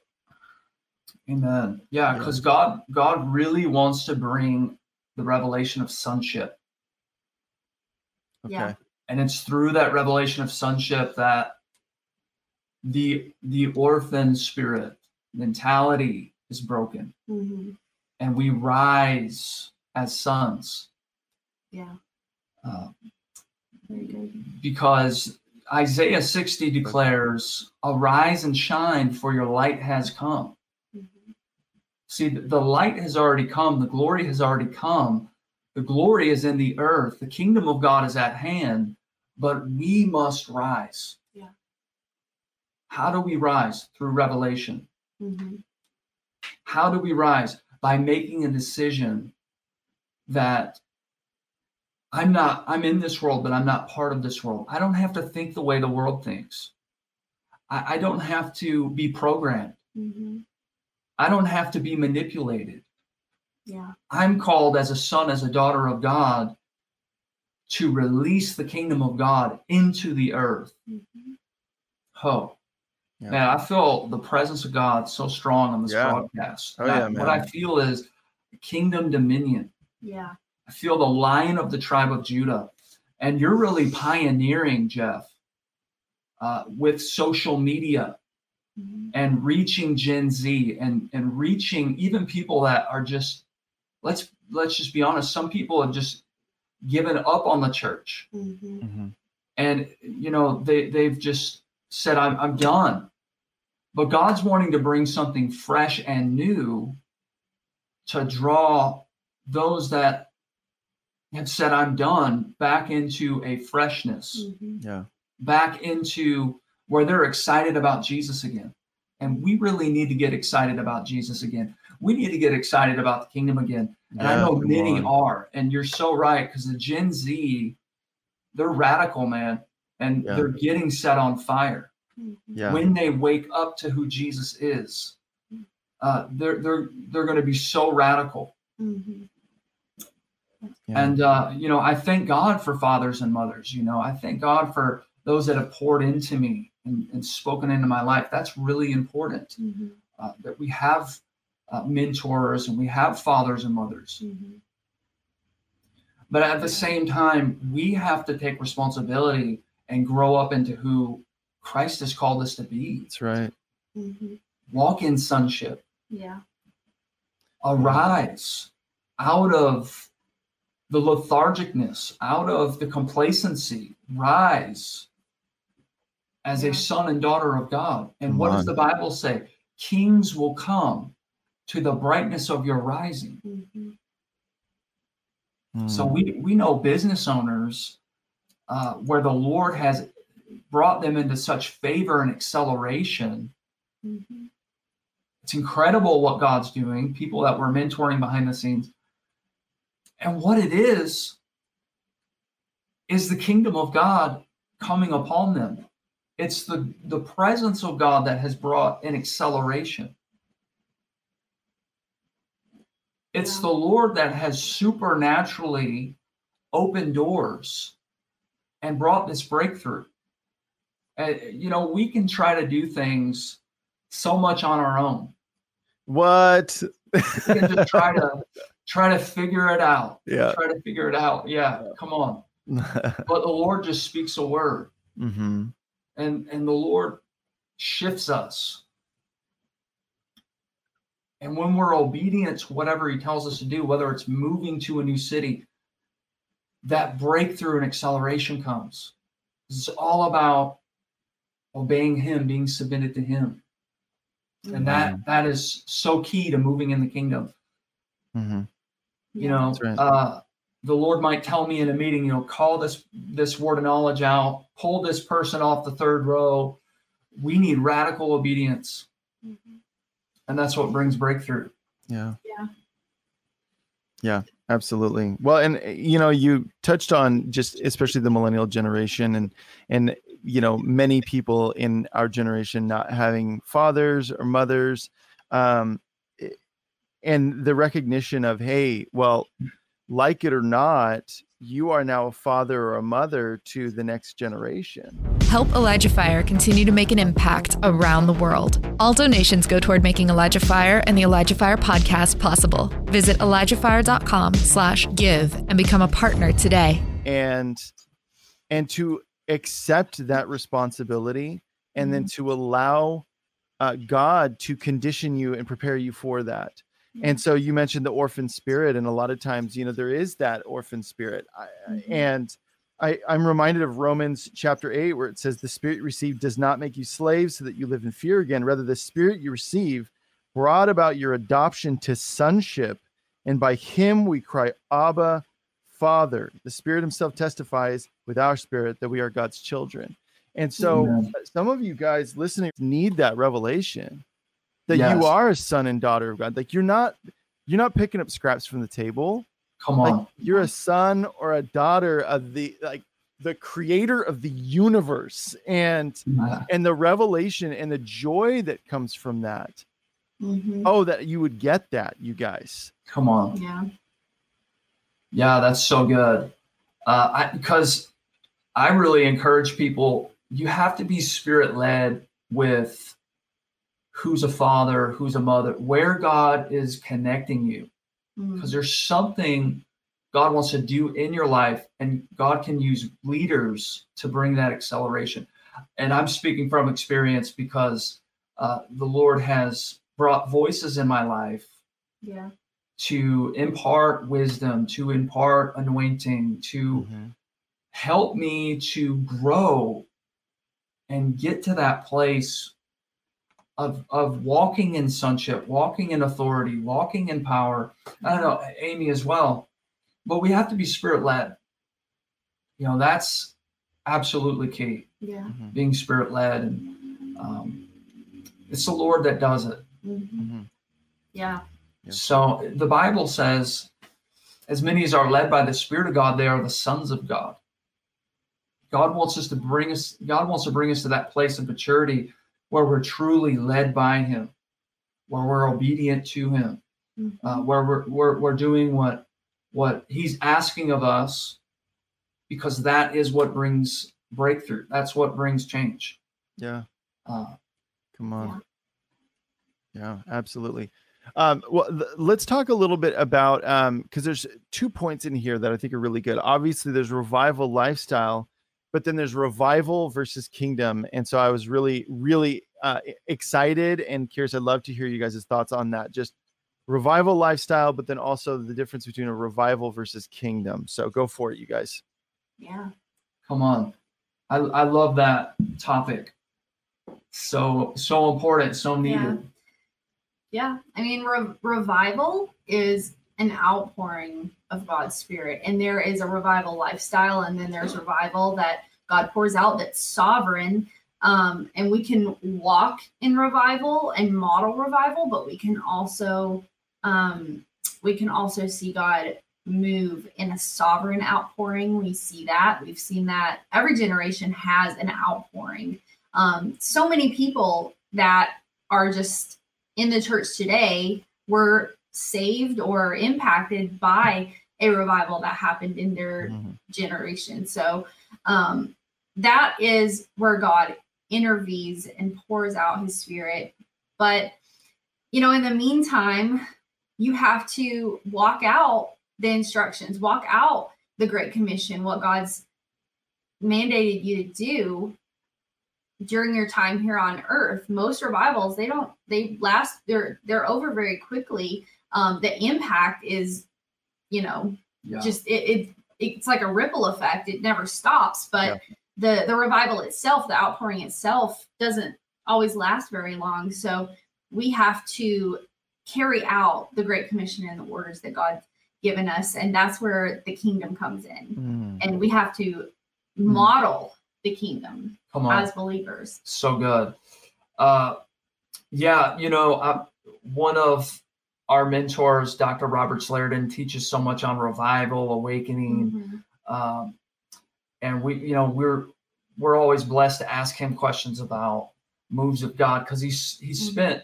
Amen. Yeah, Yeah. because God God really wants to bring the revelation of sonship. Okay. Yeah. And it's through that revelation of sonship that the the orphan spirit mentality is broken Mhm. and we rise as sons. Yeah, Uh, very good. because Isaiah 60 declares, Arise and shine, for your light has come. Mhm. See, the light has already come, the glory has already come. The glory is in the earth, the kingdom of God is at hand, but we must rise. Yeah. How do we rise? Through revelation. Mhm. How do we rise? By making a decision that I'm not, I'm in this world, but I'm not part of this world. I don't have to think the way the world thinks. I, I don't have to be programmed. Mhm. I don't have to be manipulated. Yeah. I'm called as a son, as a daughter of God, to release the kingdom of God into the earth. Mhm. Oh, Yeah. man, I feel the presence of God so strong on this Yeah. broadcast. Oh, that yeah, What. I feel is kingdom dominion. Yeah. I feel the lion of the tribe of Judah. And you're really pioneering, Jeff, uh, with social media Mhm. and reaching Gen Z and, and reaching even people that are just, let's let's just be honest, some people have just given up on the church. Mhm. Mhm. And you know, they, they've just said, I'm I'm done. But God's wanting to bring something fresh and new to draw those that have said, I'm done back into a freshness, Mhm. Yeah. back into where they're excited about Jesus again. And we really need to get excited about Jesus again. We need to get excited about the kingdom again. And I know many on. are. And you're so right because the Gen Z, they're radical, man. And Yeah. they're getting set on fire Mhm. Yeah. when they wake up to who Jesus is. Uh, they're they're they're going to be so radical, Mhm. Yeah. and uh, you know I thank God for fathers and mothers. You know I thank God for those that have poured into me and, and spoken into my life. That's really important Mhm. uh, that we have uh, mentors and we have fathers and mothers. Mhm. But at the same time, we have to take responsibility and grow up into who Christ has called us to be. That's right. Mhm. Walk in sonship. Yeah. arise out of the lethargicness, out of the complacency, rise as a son and daughter of God. And Come what does the Bible say? Kings will come to the brightness of your rising. Mhm. So we we know business owners uh, where the Lord has brought them into such favor and acceleration Mhm. It's incredible what God's doing, people that we're mentoring behind the scenes. And what it is, is the kingdom of God coming upon them. It's the, the presence of God that has brought an acceleration. It's the Lord that has supernaturally opened doors and brought this breakthrough. Uh, you know, we can try to do things so much on our own What? we can just try to try to figure it out. yeah. Try to figure it out. Yeah, come on. But the Lord just speaks a word, hmm and and the Lord shifts us. And when we're obedient to whatever He tells us to do, whether it's moving to a new city, that breakthrough and acceleration comes. It's all about obeying Him, being submitted to Him, and that that is so key to moving in the kingdom. hmm you know right. uh the lord might tell me in a meeting you know call this this word of knowledge out pull this person off the third row we need radical obedience Mhm. and that's what brings breakthrough Yeah. Yeah. Yeah, absolutely. Well, and uh, you know, you touched on just especially the millennial generation and and you know, many people in our generation not having fathers or mothers um i- and the recognition of hey, well, like it or not, you are now a father or a mother to the next generation. Help Elijah Fire continue to make an impact around the world. All donations go toward making Elijah Fire and the Elijah Fire podcast possible. Visit ElijahFire.com slash give and become a partner today. And and to accept that responsibility and then to allow uh, God to condition you and prepare you for that. And so you mentioned the orphan spirit, and a lot of times, you know, there is that orphan spirit. I, Mhm. And I, I'm reminded of Romans chapter 8, where it says, The spirit received does not make you slaves so that you live in fear again. Rather, the spirit you receive brought about your adoption to sonship. And by him we cry, Abba, Father. The Spirit Himself testifies with our spirit that we are God's children. And so Amen. some of you guys listening need that revelation that Yes. you are a son and daughter of God. Like you're not you're not picking up scraps from the table. Come on. Like you're a son or a daughter of the like the creator of the universe and Yeah. and the revelation and the joy that comes from that. Mhm. Oh, that you would get that, you guys. Come on. Yeah. Yeah, that's so good. Uh, I, because I really encourage people, you have to be spirit led with who's a father, who's a mother, where God is connecting you. Mm. Because there's something God wants to do in your life, and God can use leaders to bring that acceleration. And I'm speaking from experience because uh, the Lord has brought voices in my life Yeah. to impart wisdom, to impart anointing, to help me to grow and get to that place of of walking in sonship, walking in authority, walking in power. I don't know, Amy as well. But we have to be spirit led. You know, that's absolutely key. Yeah. Being spirit led, and um, it's the Lord that does it. Mhm. Yeah. Yeah. So the Bible says, as many as are led by the Spirit of God, they are the sons of God. God wants us to bring us, God wants to bring us to that place of maturity where we're truly led by Him, where we're obedient to Him, Mhm. uh, where we're, we're, we're doing what, what He's asking of us, because that is what brings breakthrough. That's what brings change. Yeah. Uh, Come on. Yeah, absolutely. Um, well, th- let's talk a little bit about um, because there's two points in here that I think are really good. Obviously, there's revival lifestyle, but then there's revival versus kingdom. And so I was really, really uh, excited and curious. I'd love to hear you guys' thoughts on that. Just revival lifestyle, but then also the difference between a revival versus kingdom. So go for it, you guys. Yeah. Come on. I, I love that topic. So, so important, so needed. Yeah. Yeah. I mean, re- revival is an outpouring of God's spirit, and there is a revival lifestyle, and then there's revival that God pours out that's sovereign. Um, and we can walk in revival and model revival, but we can also um, we can also see God move in a sovereign outpouring. We see that. We've seen that every generation has an outpouring. Um, so many people that are just in the church today were saved or impacted by a revival that happened in their Mhm. generation. So um, that is where God intervenes and pours out his spirit. But, you know, in the meantime, you have to walk out the instructions, walk out the Great Commission, what God's mandated you to do during your time here on earth most revivals they don't they last they're they're over very quickly um the impact is you know Yeah. just it, it it's like a ripple effect. It never stops but the the revival itself the outpouring itself doesn't always last very long. So we have to carry out the great commission and the orders that god's given us and that's where the kingdom comes in. Mm. and we have to model the kingdom as believers. So good. Uh, yeah, you know, I, one of our mentors, Dr. Robert Liardon, teaches so much on revival, awakening, Mhm. um, and we, you know, we're we're always blessed to ask him questions about moves of God because he's he's Mhm. spent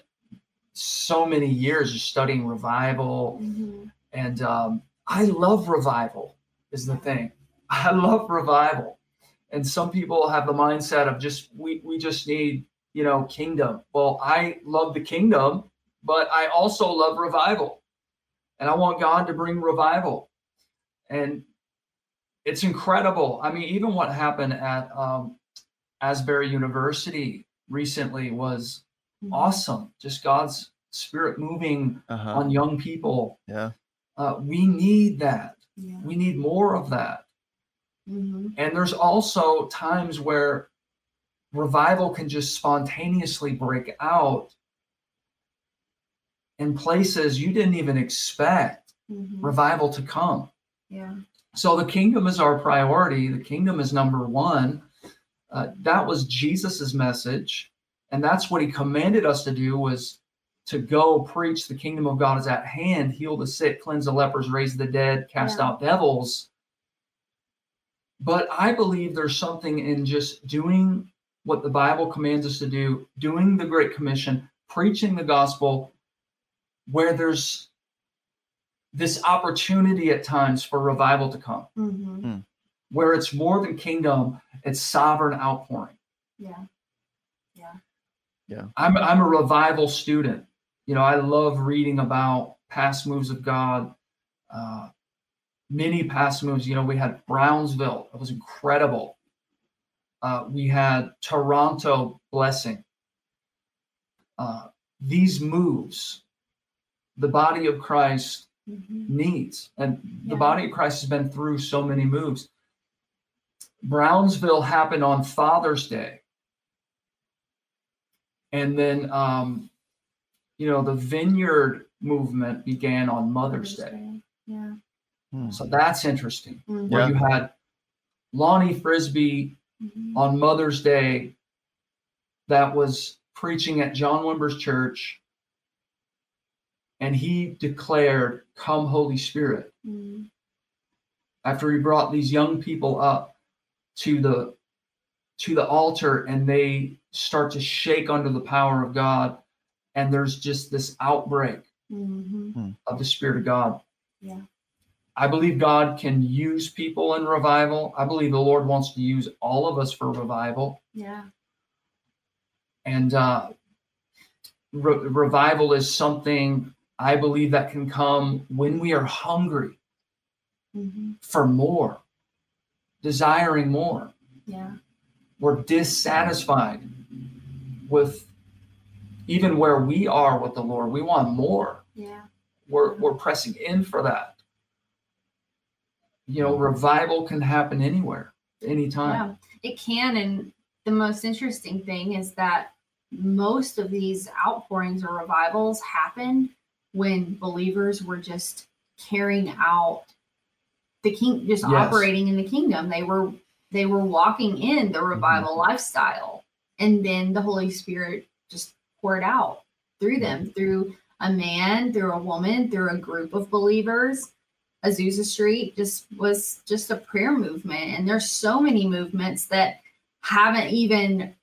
so many years just studying revival, Mhm. and um, I love revival. is the thing. I love revival. And some people have the mindset of just we we just need, you know, kingdom. Well, I love the kingdom, but I also love revival. And I want God to bring revival. And it's incredible. I mean, even what happened at um, Asbury University recently was mm-hmm. awesome. Just God's spirit moving uh-huh. on young people. Yeah. Uh, we need that. Yeah. We need more of that. Mm-hmm. And there's also times where revival can just spontaneously break out in places you didn't even expect mm-hmm. revival to come. Yeah. So the kingdom is our priority. The kingdom is number one. Uh, that was Jesus's message, and that's what he commanded us to do was to go preach the kingdom of God is at hand, heal the sick, cleanse the lepers, raise the dead, cast yeah. out devils. But I believe there's something in just doing what the Bible commands us to do, doing the Great Commission, preaching the gospel, where there's this opportunity at times for revival to come, mm-hmm. mm. where it's more than kingdom, it's sovereign outpouring. Yeah. Yeah. Yeah. I'm, I'm a revival student. You know, I love reading about past moves of God, uh, many past moves. You know, we had Brownsville, it was incredible. Uh, we had Toronto blessing. Uh, these moves, the body of Christ mm-hmm. needs. And yeah. the body of Christ has been through so many moves. Brownsville happened on Father's Day. And then, um, you know, the vineyard movement began on Mother's, Day. Day. Yeah. Hmm. So that's interesting. Mm-hmm. Where yeah. you had Lonnie Frisbee mm-hmm. on Mother's Day that was preaching at John Wimber's church and he declared, Come, Holy Spirit. Mm-hmm. After he brought these young people up to the to the altar and they start to shake under the power of God, and there's just this outbreak mm-hmm. Hmm. of the Spirit of God. Yeah. I believe God can use people in revival. I believe the Lord wants to use all of us for revival. Yeah. And uh, re- revival is something I believe that can come when we are hungry mm-hmm. for more, desiring more. Yeah. We're dissatisfied with even where we are with the Lord. We want more. Yeah. We're we're pressing in for that. You know, revival can happen anywhere, anytime. Yeah, it can. And the most interesting thing is that most of these outpourings or revivals happened when believers were just carrying out the king just yes. operating in the kingdom they were they were walking in the mm-hmm. revival mm-hmm. lifestyle and then the holy spirit just poured out through them through a man through a woman through a group of believers azusa street just was just a prayer movement and there's so many movements that haven't even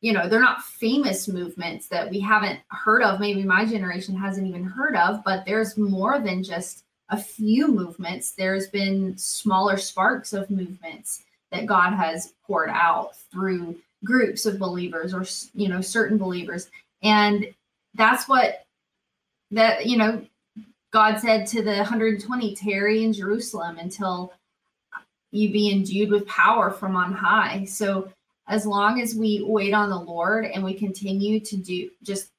you know they're not famous movements that we haven't heard of. Maybe my generation hasn't even heard of but there's more than just a few movements. There's been smaller sparks of movements that god has poured out through groups of believers or you know certain believers. And that's what that you know god said to the 120 tarry in jerusalem until you be endued with power from on high. So as long as we wait on the Lord and we continue to do just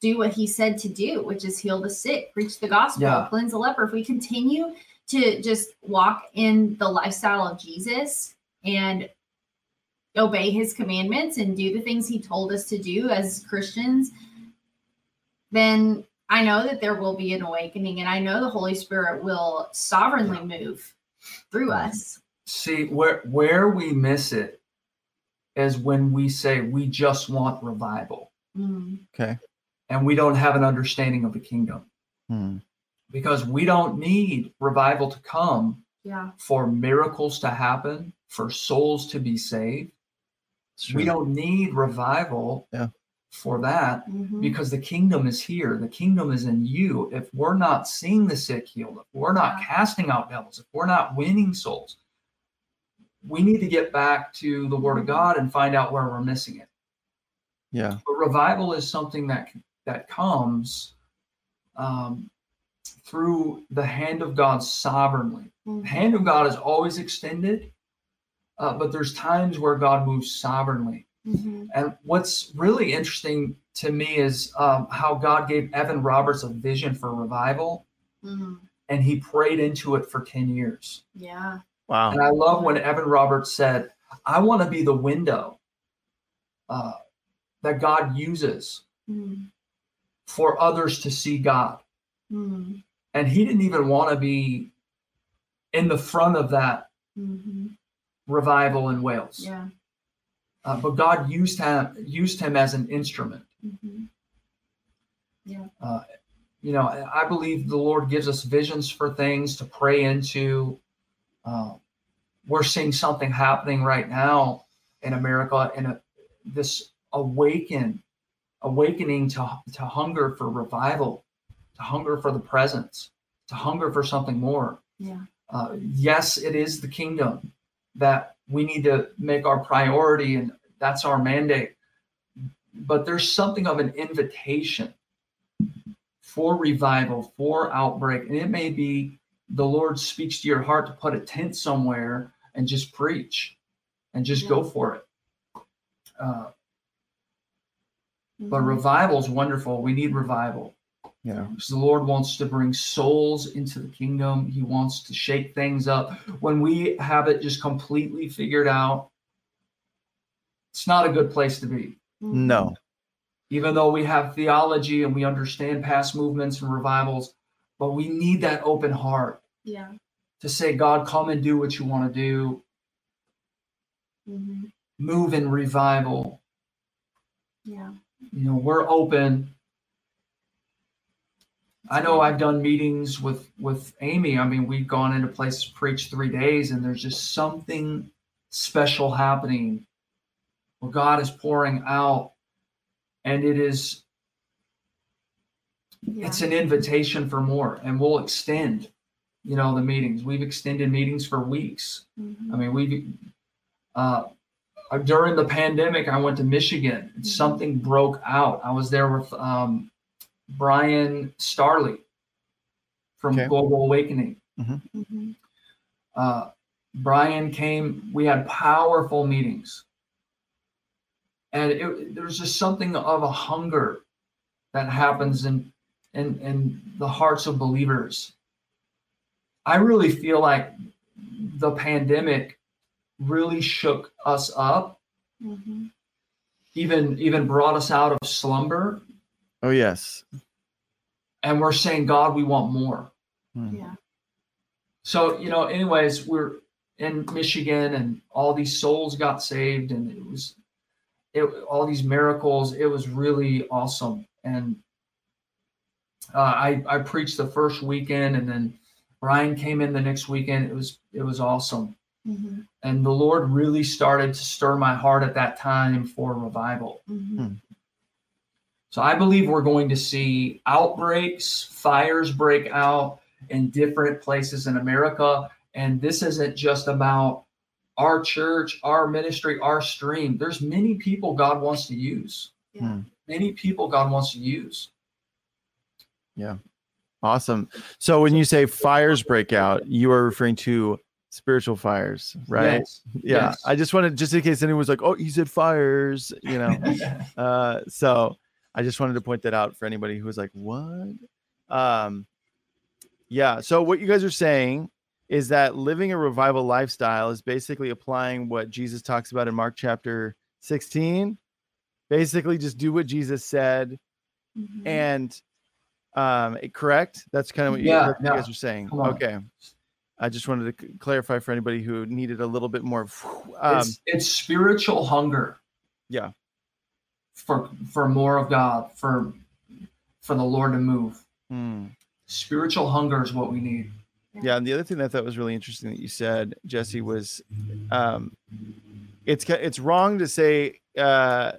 do what he said to do, which is heal the sick, preach the gospel, yeah. cleanse the leper. If we continue to just walk in the lifestyle of Jesus and obey his commandments and do the things he told us to do as Christians, then I know that there will be an awakening and I know the Holy Spirit will sovereignly move through us. See, where where we miss it is when we say we just want revival. Mm. Okay. And we don't have an understanding of the kingdom. Mm. Because we don't need revival to come yeah. for miracles to happen, for souls to be saved. We don't need revival yeah. for that Mhm. because the kingdom is here. The kingdom is in you. If we're not seeing the sick healed, if we're not Yeah. casting out devils, if we're not winning souls, we need to get back to the word of God and find out where we're missing it. Yeah. But revival is something that that comes um, through the hand of God sovereignly. Mhm. The hand of God is always extended, uh, but there's times where God moves sovereignly. Mhm. And what's really interesting to me is um, how God gave Evan Roberts a vision for revival, Mhm. and he prayed into it for 10 years. Yeah. Wow. And I love when Evan Roberts said, I want to be the window uh, that God uses Mhm. for others to see God. Mhm. And he didn't even want to be in the front of that Mhm. revival in Wales. Yeah. Uh, but God used him used him as an instrument. Mhm. you know i believe the lord gives us visions for things to pray into uh, we're seeing something happening right now in america in a, this awaken awakening to, to hunger for revival to hunger for the presence to hunger for something more Yeah. uh, yes it is the kingdom that we need to make our priority and that's our mandate but there's something of an invitation for revival, for outbreak. And it may be the Lord speaks to your heart to put a tent somewhere and just preach and just go for it. Uh, but Mhm. revival is wonderful. We need revival Yeah. because the Lord wants to bring souls into the kingdom. He wants to shake things up. When we have it just completely figured out, it's not a good place to be. Mhm. No. even though we have theology and we understand past movements and revivals, but we need that open heart Yeah. to say, God, come and do what you want to do, Mhm. move in revival. Yeah. You know, we're open. I know I've done meetings with with Amy. I mean, we've gone into places, preached three days, and there's just something special happening where God is pouring out, and it is Yeah. it's an invitation for more and we'll extend you know the meetings we've extended meetings for weeks Mhm. i mean we uh during the pandemic i went to michigan and Mhm. something broke out i was there with um brian starley from Okay. global awakening Mhm. uh brian came we had powerful meetings and it, there's just something of a hunger that happens in in in the hearts of believers i really feel like the pandemic really shook us up Mhm. even even brought us out of slumber Oh yes. and we're saying god we want more Hmm. Yeah. so you know anyways we're in michigan and all these souls got saved and it was it all these miracles it was really awesome and uh, i i preached the first weekend and then brian came in the next weekend it was it was awesome Mhm. and the lord really started to stir my heart at that time for revival Mhm. so I believe we're going to see outbreaks, fires break out in different places in America. And this isn't just about our church, our ministry, our stream. There's many people God wants to use. Yeah. Hmm. Many people God wants to use. Awesome. So when you say fires break out, you are referring to spiritual fires, right? Yes. Yeah. Yes. I just wanted just in case anyone was like, "Oh, he said fires," you know. uh so I just wanted to point that out for anybody who was like, "What?" Um yeah, so what you guys are saying is that living a revival lifestyle is basically applying what Jesus talks about in Mark chapter 16. Basically just do what Jesus said Mhm. and um correct that's kind of what you, Yeah, that's what you guys are saying okay i just wanted to clarify for anybody who needed a little bit more um it's, it's spiritual hunger. Yeah. For for more of God, for for the Lord to move. hmm. Spiritual hunger is what we need. yeah and the other thing that i thought was really interesting that you said jesse was um it's it's wrong to say uh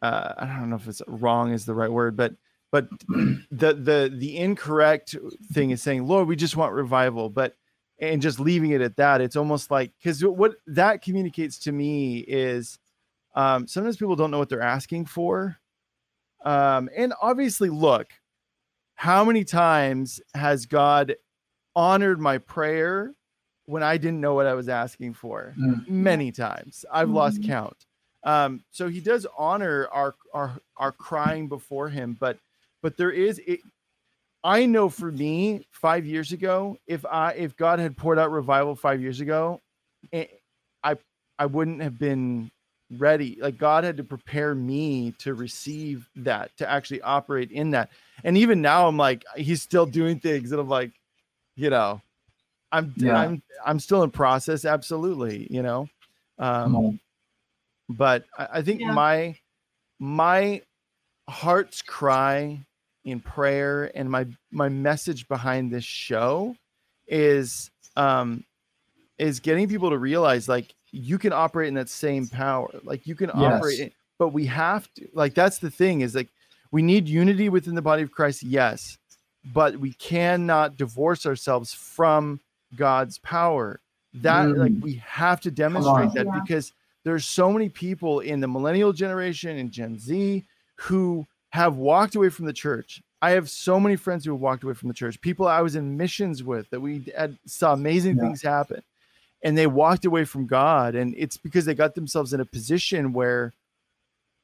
uh, I don't know if it's wrong is the right word, but but the the the incorrect thing is saying, Lord, we just want revival, but and just leaving it at that. It's almost like because what that communicates to me is um, sometimes people don't know what they're asking for. Um, and obviously, look, how many times has God honored my prayer when I didn't know what I was asking for? Mm. Many times. I've mm-hmm. lost count. Um, so he does honor our our our crying before him, but but there is it I know for me, five years ago, if I if God had poured out revival five years ago, eh, I I wouldn't have been ready. Like God had to prepare me to receive that, to actually operate in that. And even now, I'm like, He's still doing things, and I'm like, you know, I'm yeah. I'm I'm still in process. Absolutely, you know. Um, but I, I think yeah. my my heart's cry in prayer and my my message behind this show is um is getting people to realize like you can operate in that same power like you can yes. operate in, but we have to like that's the thing is like we need unity within the body of Christ yes but we cannot divorce ourselves from God's power that mm. like we have to demonstrate that yeah. because there's so many people in the millennial generation and Gen Z who have walked away from the church. I have so many friends who have walked away from the church, people I was in missions with that we had saw amazing yeah. things happen. And they walked away from God. And it's because they got themselves in a position where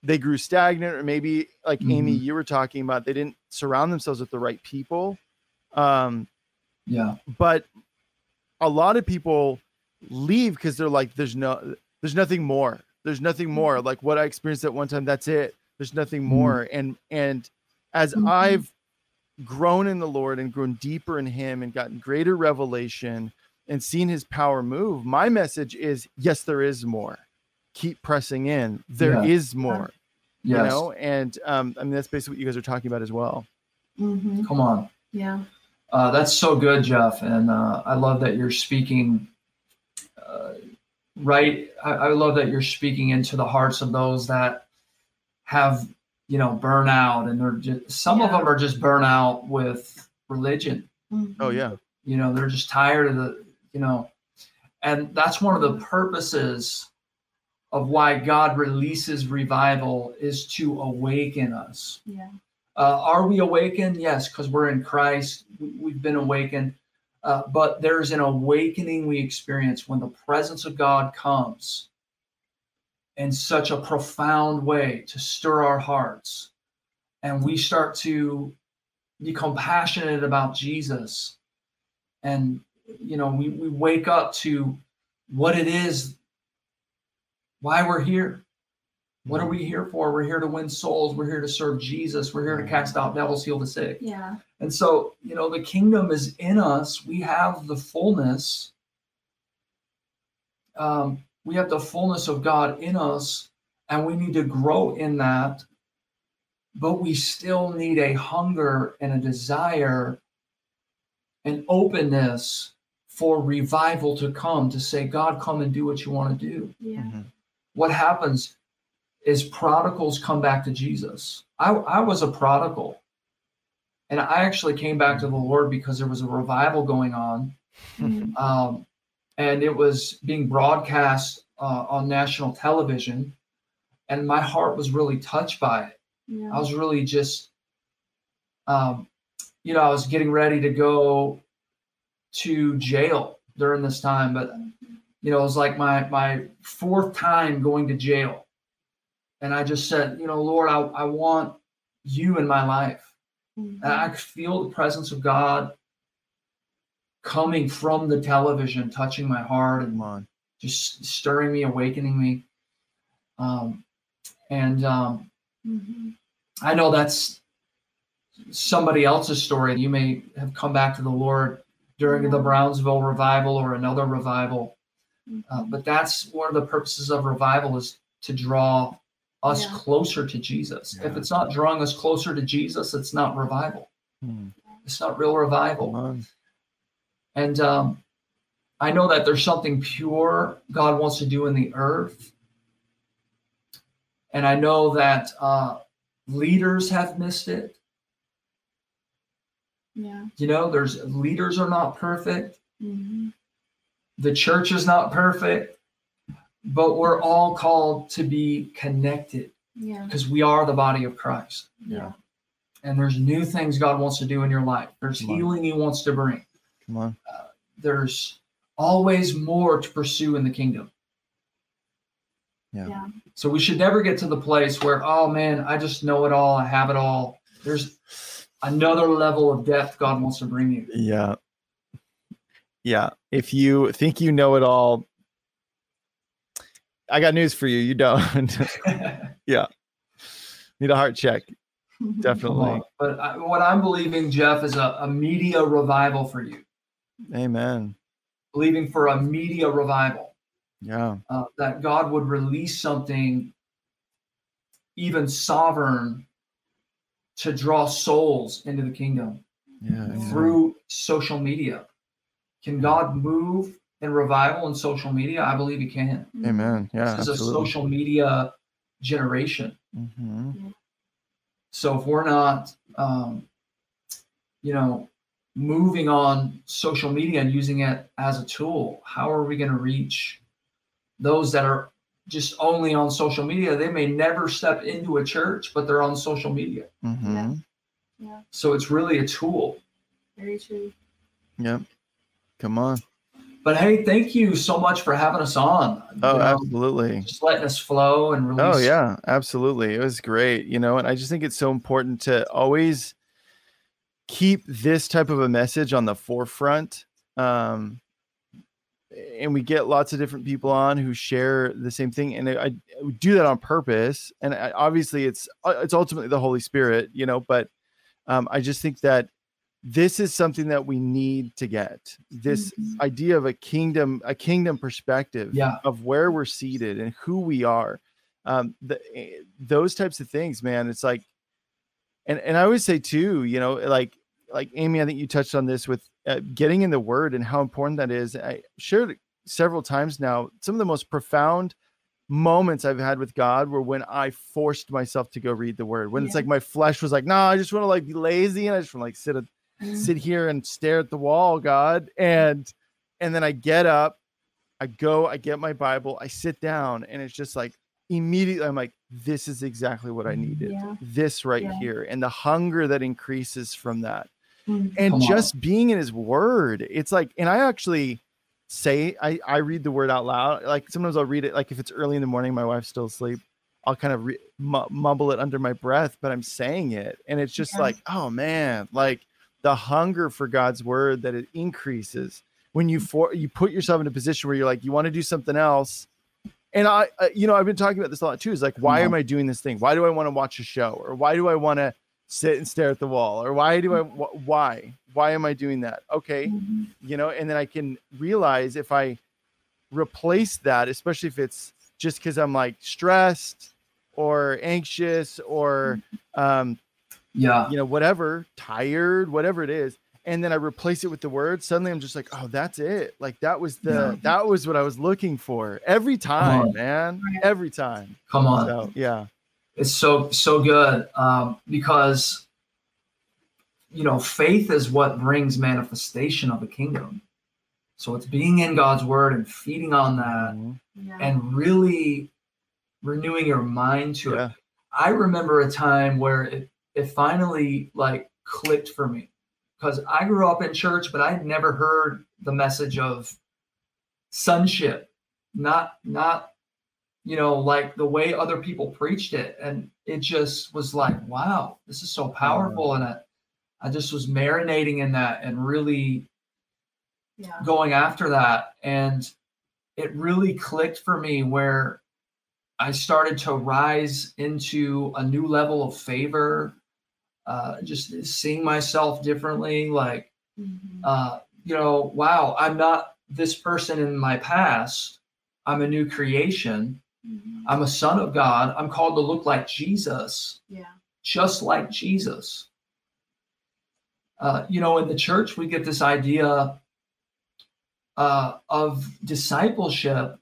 they grew stagnant, or maybe like mm-hmm. Amy, you were talking about, they didn't surround themselves with the right people. Um, yeah. But a lot of people leave because they're like, there's no, there's nothing more. There's nothing more. Mm-hmm. Like what I experienced at one time, that's it there's nothing mm-hmm. more. Mm-hmm. And and as mm-hmm. I've grown in the Lord and grown deeper in Him and gotten greater revelation and seen His power move, my message is yes, there is more. Keep pressing in. There yeah. is more. Yes. You know, and um, I mean that's basically what you guys are talking about as well. Mm-hmm. Come on. Yeah. Uh, that's so good, Jeff, and uh, I love that you're speaking. Uh, right, I, I love that you're speaking into the hearts of those that have you know burnout and they're just some yeah. of them are just burnout with religion. Mm-hmm. oh yeah. You know they're just tired of the you know and that's one of the purposes of why god releases revival is to awaken us. Yeah. Uh, are we awakened? Yes because we're in christ. We've been awakened. Uh, but there's an awakening we experience when the presence of god comes in such a profound way to stir our hearts. And we start to be compassionate about Jesus. And, you know, we, we wake up to what it is, why we're here. What are we here for? We're here to win souls. We're here to serve Jesus. We're here to cast out devils, heal the sick. Yeah. And so, you know, the kingdom is in us. We have the fullness. Um, we have the fullness of God in us, and we need to grow in that. But we still need a hunger and a desire and openness for revival to come to say, God, come and do what you want to do. Yeah. Mm-hmm. What happens is prodigals come back to Jesus. I, I was a prodigal. And I actually came back to the Lord because there was a revival going on. Mm-hmm. Um, and it was being broadcast uh, on national television, and my heart was really touched by it. Yeah. I was really just, um, you know, I was getting ready to go to jail during this time, but you know, it was like my my fourth time going to jail, and I just said, you know, Lord, I, I want you in my life, mm-hmm. and I could feel the presence of God coming from the television, touching my heart and just stirring me, awakening me. Um, and um, mm-hmm. I know that's somebody else's story. You may have come back to the Lord during the Brownsville revival or another revival. Uh, mm-hmm. Uh, but that's one of the purposes of revival is to draw us yeah. closer to Jesus. Yeah. If it's not drawing us closer to Jesus, it's not revival. Hmm. It's not real revival. And um, I know that there's something pure God wants to do in the earth. and I know that uh, leaders have missed it. Yeah. You know, there's leaders are not perfect. Mm-hmm. The church is not perfect, but we're all called to be connected Yeah. because we are the body of Christ. Yeah. And there's new things God wants to do in your life. There's healing He wants to bring. Come on. Uh, there's always more to pursue in the kingdom. Yeah. Yeah. So we should never get to the place where, oh man, I just know it all, I have it all. There's another level of depth God wants to bring you. Yeah. Yeah. If you think you know it all, I got news for you. You don't. Yeah. Need a heart check. Definitely. But I, what I'm believing, Jeff, is a, a media revival for you. Amen. Believing for a media revival. Yeah. uh, that God would release something even sovereign to draw souls into the kingdom Yeah. yeah. through social media. Can God move in revival in social media? I believe He can. Amen. Yeah. this is a social media generation. Mhm. So if we're not, um, you know, moving on social media and using it as a tool, how are we going to reach those that are just only on social media? They may never step into a church, but they're on social media. Mhm. So it's really a tool. Very true. Yep. Come on. But hey, thank you so much for having us on. Oh, You know, absolutely. just letting us flow and release. Oh yeah, absolutely. It was great, you know, and I just think it's so important to always keep this type of a message on the forefront. Um and we get lots of different people on who share the same thing and I, I do that on purpose and I, obviously it's uh, it's ultimately the holy spirit you know but um, i just think that this is something that we need to get this Mhm. idea of a kingdom a kingdom perspective Yeah. of where we're seated and who we are um the, eh, those types of things man it's like and and i always say too you know like like amy i think you touched on this with uh, getting in the word and how important that is. I shared several times now some of the most profound moments i've had with god were when i forced myself to go read the word. When it's like my flesh was like no i just want to like be lazy and i just want to like sit at Mm-hmm. sit here and stare at the wall god. And and then i get up i go i get my bible i sit down and it's just like immediately i'm like this is exactly what i needed Yeah. this right Yeah. here and the hunger that increases from that Mhm. and Come on. just being in his word it's like and i actually say i i read the word out loud like sometimes i'll read it like if it's early in the morning my wife's still asleep i'll kind of re- mu- mumble it under my breath but i'm saying it and it's just Yeah. like oh man like the hunger for god's word that it increases when you for you put yourself in a position where you're like you want to do something else and i uh, you know i've been talking about this a lot too is like why Yeah. am i doing this thing? Why do i want to watch a show? Or why do i want to sit and stare at the wall? Or why do i wh- why? Why am i doing that? Okay Mhm. you know and then i can realize if i replace that especially if it's just because i'm like stressed or anxious or um Yeah. you know whatever tired whatever it is and then i replace it with the word suddenly i'm just like oh that's it. Like that was the Yeah. that was what i was looking for every time man. Every time. Come on. so yeah. It's so so good um, because you know faith is what brings manifestation of the kingdom. So it's being in god's word and feeding on that Mhm. Yeah. and really renewing your mind to yeah. It i remember a time where it, it finally like clicked for me because i grew up in church but i had never heard the message of sonship. Not not you know like the way other people preached it. And it just was like wow this is so powerful. And I, I just was marinating in that and really yeah. going after that. And it really clicked for me where i started to rise into a new level of favor uh, just seeing myself differently like Mhm. uh, you know wow i'm not this person in my past i'm a new creation Mhm. i'm a son of god i'm called to look like jesus Yeah. just like Jesus. Uh, you know, in the church, we get this idea uh, of discipleship.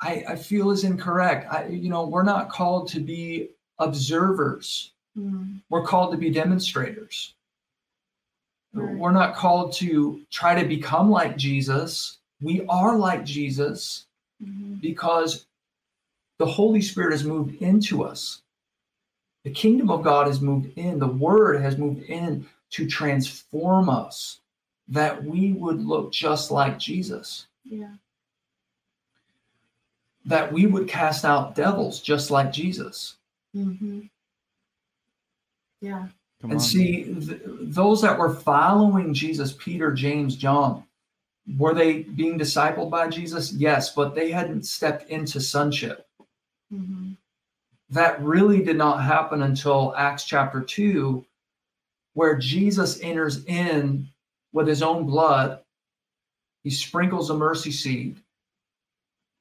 I, I feel is incorrect. I, you know, we're not called to be observers. Mm. We're called to be demonstrators. Right. We're not called to try to become like Jesus. We are like Jesus Mhm. because the Holy Spirit has moved into us. The kingdom of God has moved in. The word has moved in to transform us that we would look just like Jesus, Yeah. that we would cast out devils just like Jesus. hmm Yeah. Come and on. see, th- those that were following Jesus, Peter, James, John, were they being discipled by Jesus? Yes, but they hadn't stepped into sonship. hmm that really did not happen until Acts chapter 2, where Jesus enters in with his own blood. He sprinkles a mercy seat,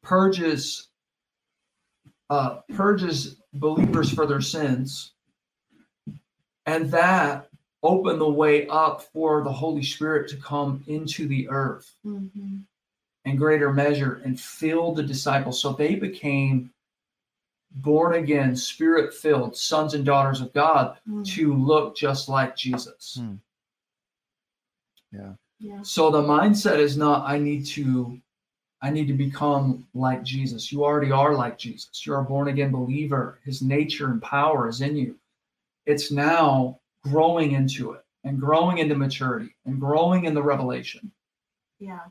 purges, uh, purges believers for their sins, and that opened the way up for the Holy Spirit to come into the earth hmm in greater measure and fill the disciples. So they became born again, spirit filled sons and daughters of God Mm. to look just like Jesus. Hmm. Yeah. Yeah. So the mindset is not I need to I need to become like Jesus. You already are like Jesus. You're a born again believer. His nature and power is in you. It's now growing into it and growing into maturity and growing in the revelation. Yeah.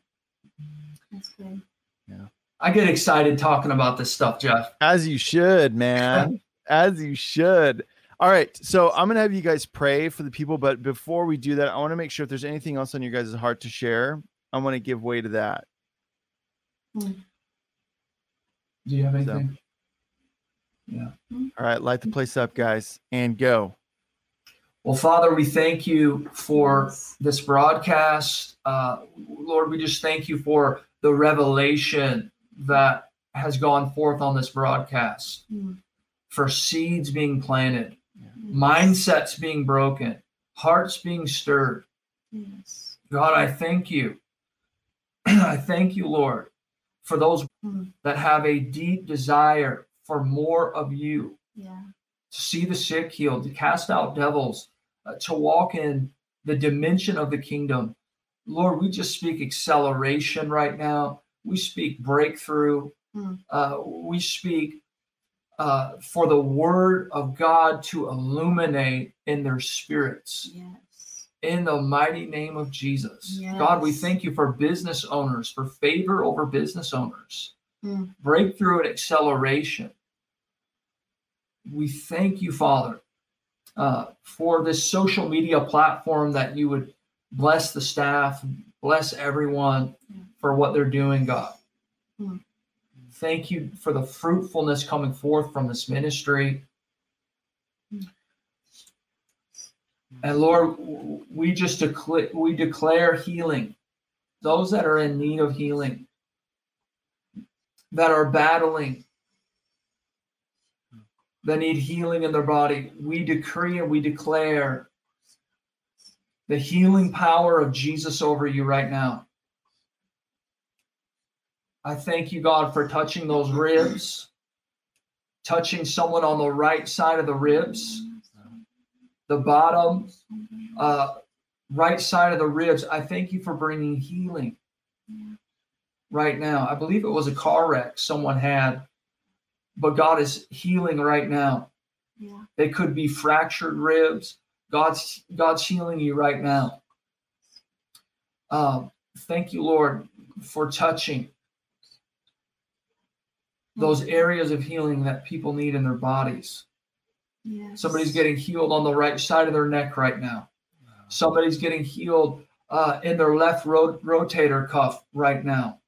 That's good. Yeah. I get excited talking about this stuff, Jeff. As you should, man. As you should. All right. So I'm gonna have you guys pray for the people, but before we do that, I want to make sure if there's anything else on your guys' heart to share. I want to give way to that. Hmm. Do you have So- anything? Yeah. All right, light the place up, guys, and go. Well, Father, we thank you for this broadcast. Uh, Lord, we just thank you for the revelation that has gone forth on this broadcast, Mm. for seeds being planted, mindsets being broken, hearts being stirred. Yes. God, I thank you. I thank you, Lord, for those Mm. that have a deep desire for more of you. Yeah. to see the sick healed, to cast out devils, uh, to walk in the dimension of the kingdom. Lord, we just speak acceleration right now. We speak breakthrough. Mm. Uh, we speak uh, for the word of God to illuminate in their spirits. Yes. In the mighty name of Jesus. Yes. God, we thank you for business owners, for favor over business owners, Mm. breakthrough and acceleration. We thank you, Father, uh, for this social media platform that you would bless the staff, bless everyone Yeah. for what they're doing, God. Mm. Thank you for the fruitfulness coming forth from this ministry. Mm. And Lord, we just declare we declare healing. Those that are in need of healing, that are battling, that need healing in their body, we decree and we declare the healing power of Jesus over you right now. I thank you, God, for touching those ribs, touching someone on the right side of the ribs, the bottom, uh, right side of the ribs. I thank you for bringing healing right now. I believe it was a car wreck someone had, but God is healing right now. Yeah. They could be fractured ribs. God's God's healing you right now. Um, thank you, Lord, for touching those areas of healing that people need in their bodies. Yes. Somebody's getting healed on the right side of their neck right now. Somebody's getting healed uh, in their left ro- rotator cuff right now.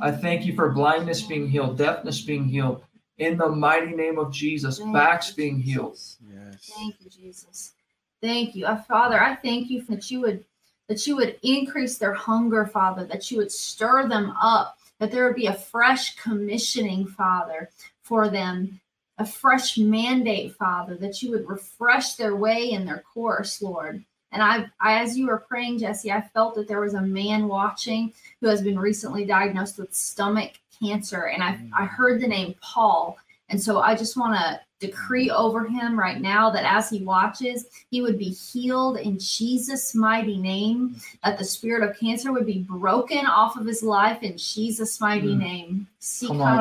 I thank you for blindness being healed, deafness being healed. In the mighty name of Jesus, Thank backs you, being healed. Yes. Thank you, Jesus. Thank you, uh, Father. I thank you that you would that you would increase their hunger, Father. That you would stir them up. That there would be a fresh commissioning, Father, for them, a fresh mandate, Father. That you would refresh their way and their course, Lord. And I, I, as you were praying, Jesse, I felt that there was a man watching who has been recently diagnosed with stomach cancer, and I I heard the name Paul, and so I just want to decree over him right now that as he watches, he would be healed in Jesus' mighty name, that the spirit of cancer would be broken off of his life in Jesus' mighty Mm. name. Come on.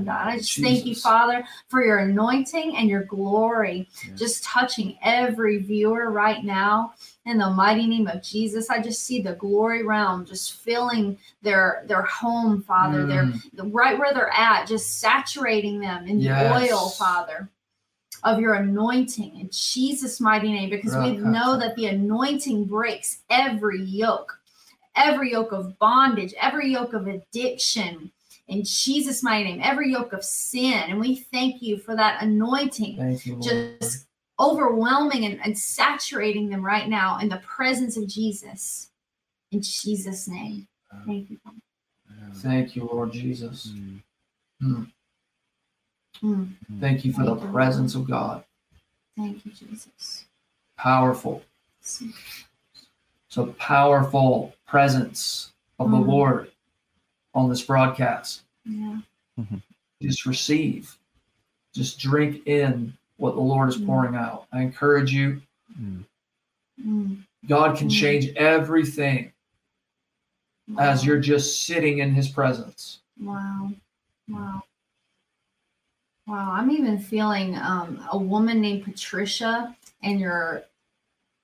And I just thank you, Father, for your anointing and your glory, Yes. just touching every viewer right now. In the mighty name of Jesus, I just see the glory realm just filling their their home, Father. Their Mm. the, right where they're at, just saturating them in the oil, Father, of your anointing in Jesus' mighty name, because we know that the anointing breaks every yoke, every yoke of bondage, every yoke of addiction. In Jesus' mighty name, every yoke of sin. And we thank you for that anointing Thank you, Lord. just overwhelming and, and saturating them right now in the presence of Jesus. In Jesus' name. Thank you. Thank you, Lord Jesus. Mm. Mm, Thank you for the you, presence of God. thank you, Jesus. Powerful. So powerful presence of the Mm. Lord on this broadcast. Yeah. Just receive, just drink in what the Lord is Mm. pouring out. I encourage you, Mm. God can Mm. change everything as you're just sitting in His presence. Wow. Wow. Wow. I'm even feeling um, a woman named Patricia, and your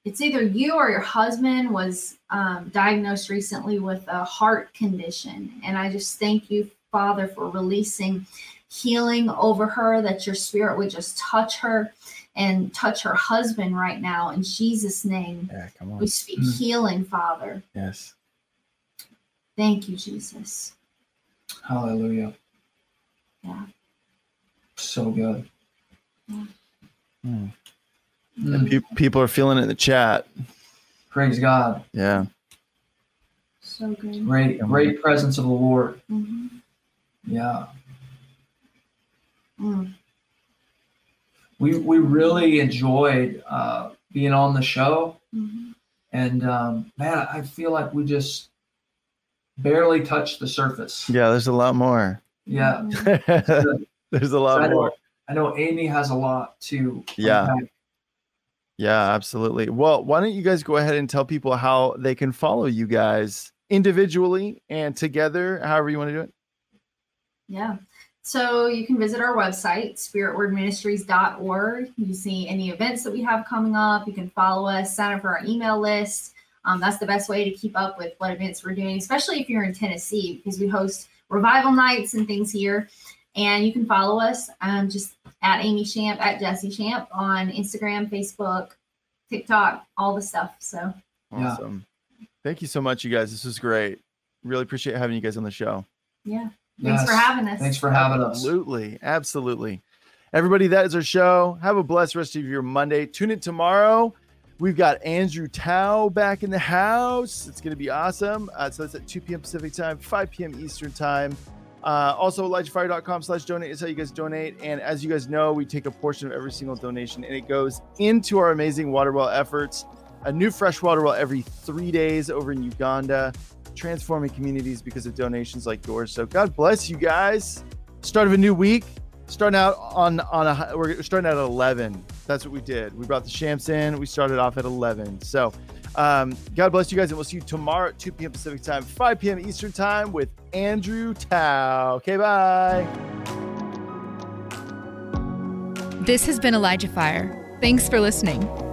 it's either you or your husband was um, diagnosed recently with a heart condition. And I just thank you, Father, for releasing healing over her, that your spirit would just touch her and touch her husband right now in Jesus' name. Yeah, come on. We speak Mm. healing, Father. Yes. Thank you, Jesus. Hallelujah. Yeah. So good. Mm. Mm. Pe- people are feeling it in the chat. Praise God. Yeah. So good. Great, great presence of the Lord. Mhm. Yeah. Mm. We we really enjoyed uh, being on the show, Mhm. and um, man, I feel like we just barely touched the surface. Yeah, there's a lot more. Yeah. There's a lot I more. know, I know Amy has a lot to Yeah. unpack. Yeah, absolutely. Well, why don't you guys go ahead and tell people how they can follow you guys individually and together, however you want to do it? Yeah. So you can visit our website, spiritwordministries.org. You see any events that we have coming up. You can follow us, sign up for our email list. Um, that's the best way to keep up with what events we're doing, especially if you're in Tennessee, because we host revival nights and things here. And you can follow us um, just at Amy Shamp, at Jesse Shamp on Instagram, Facebook, TikTok, all the stuff. So Yeah. Awesome. Thank you so much, you guys. This was great. Really appreciate having you guys on the show. yeah. Thanks for having us. Thanks for having us. Absolutely. Absolutely. Everybody, that is our show. Have a blessed rest of your Monday. Tune in tomorrow. We've got Andrew Tao back in the house. It's going to be awesome. Uh, so that's at 2 p.m. Pacific time, 5 p.m. Eastern time. Uh, also, ElijahFire.com slash donate is how you guys donate. And as you guys know, we take a portion of every single donation and it goes into our amazing water well efforts. A new freshwater well every three days over in Uganda, transforming communities because of donations like yours. So God bless you guys. Start of a new week. Starting out on on a we're starting at 11. That's what we did. We brought the Shamps in. We started off at 11. So um, God bless you guys, and we'll see you tomorrow at 2 p.m. Pacific time, 5 p.m. Eastern time with Andrew Tao. Okay, bye. This has been Elijah Fire. Thanks for listening.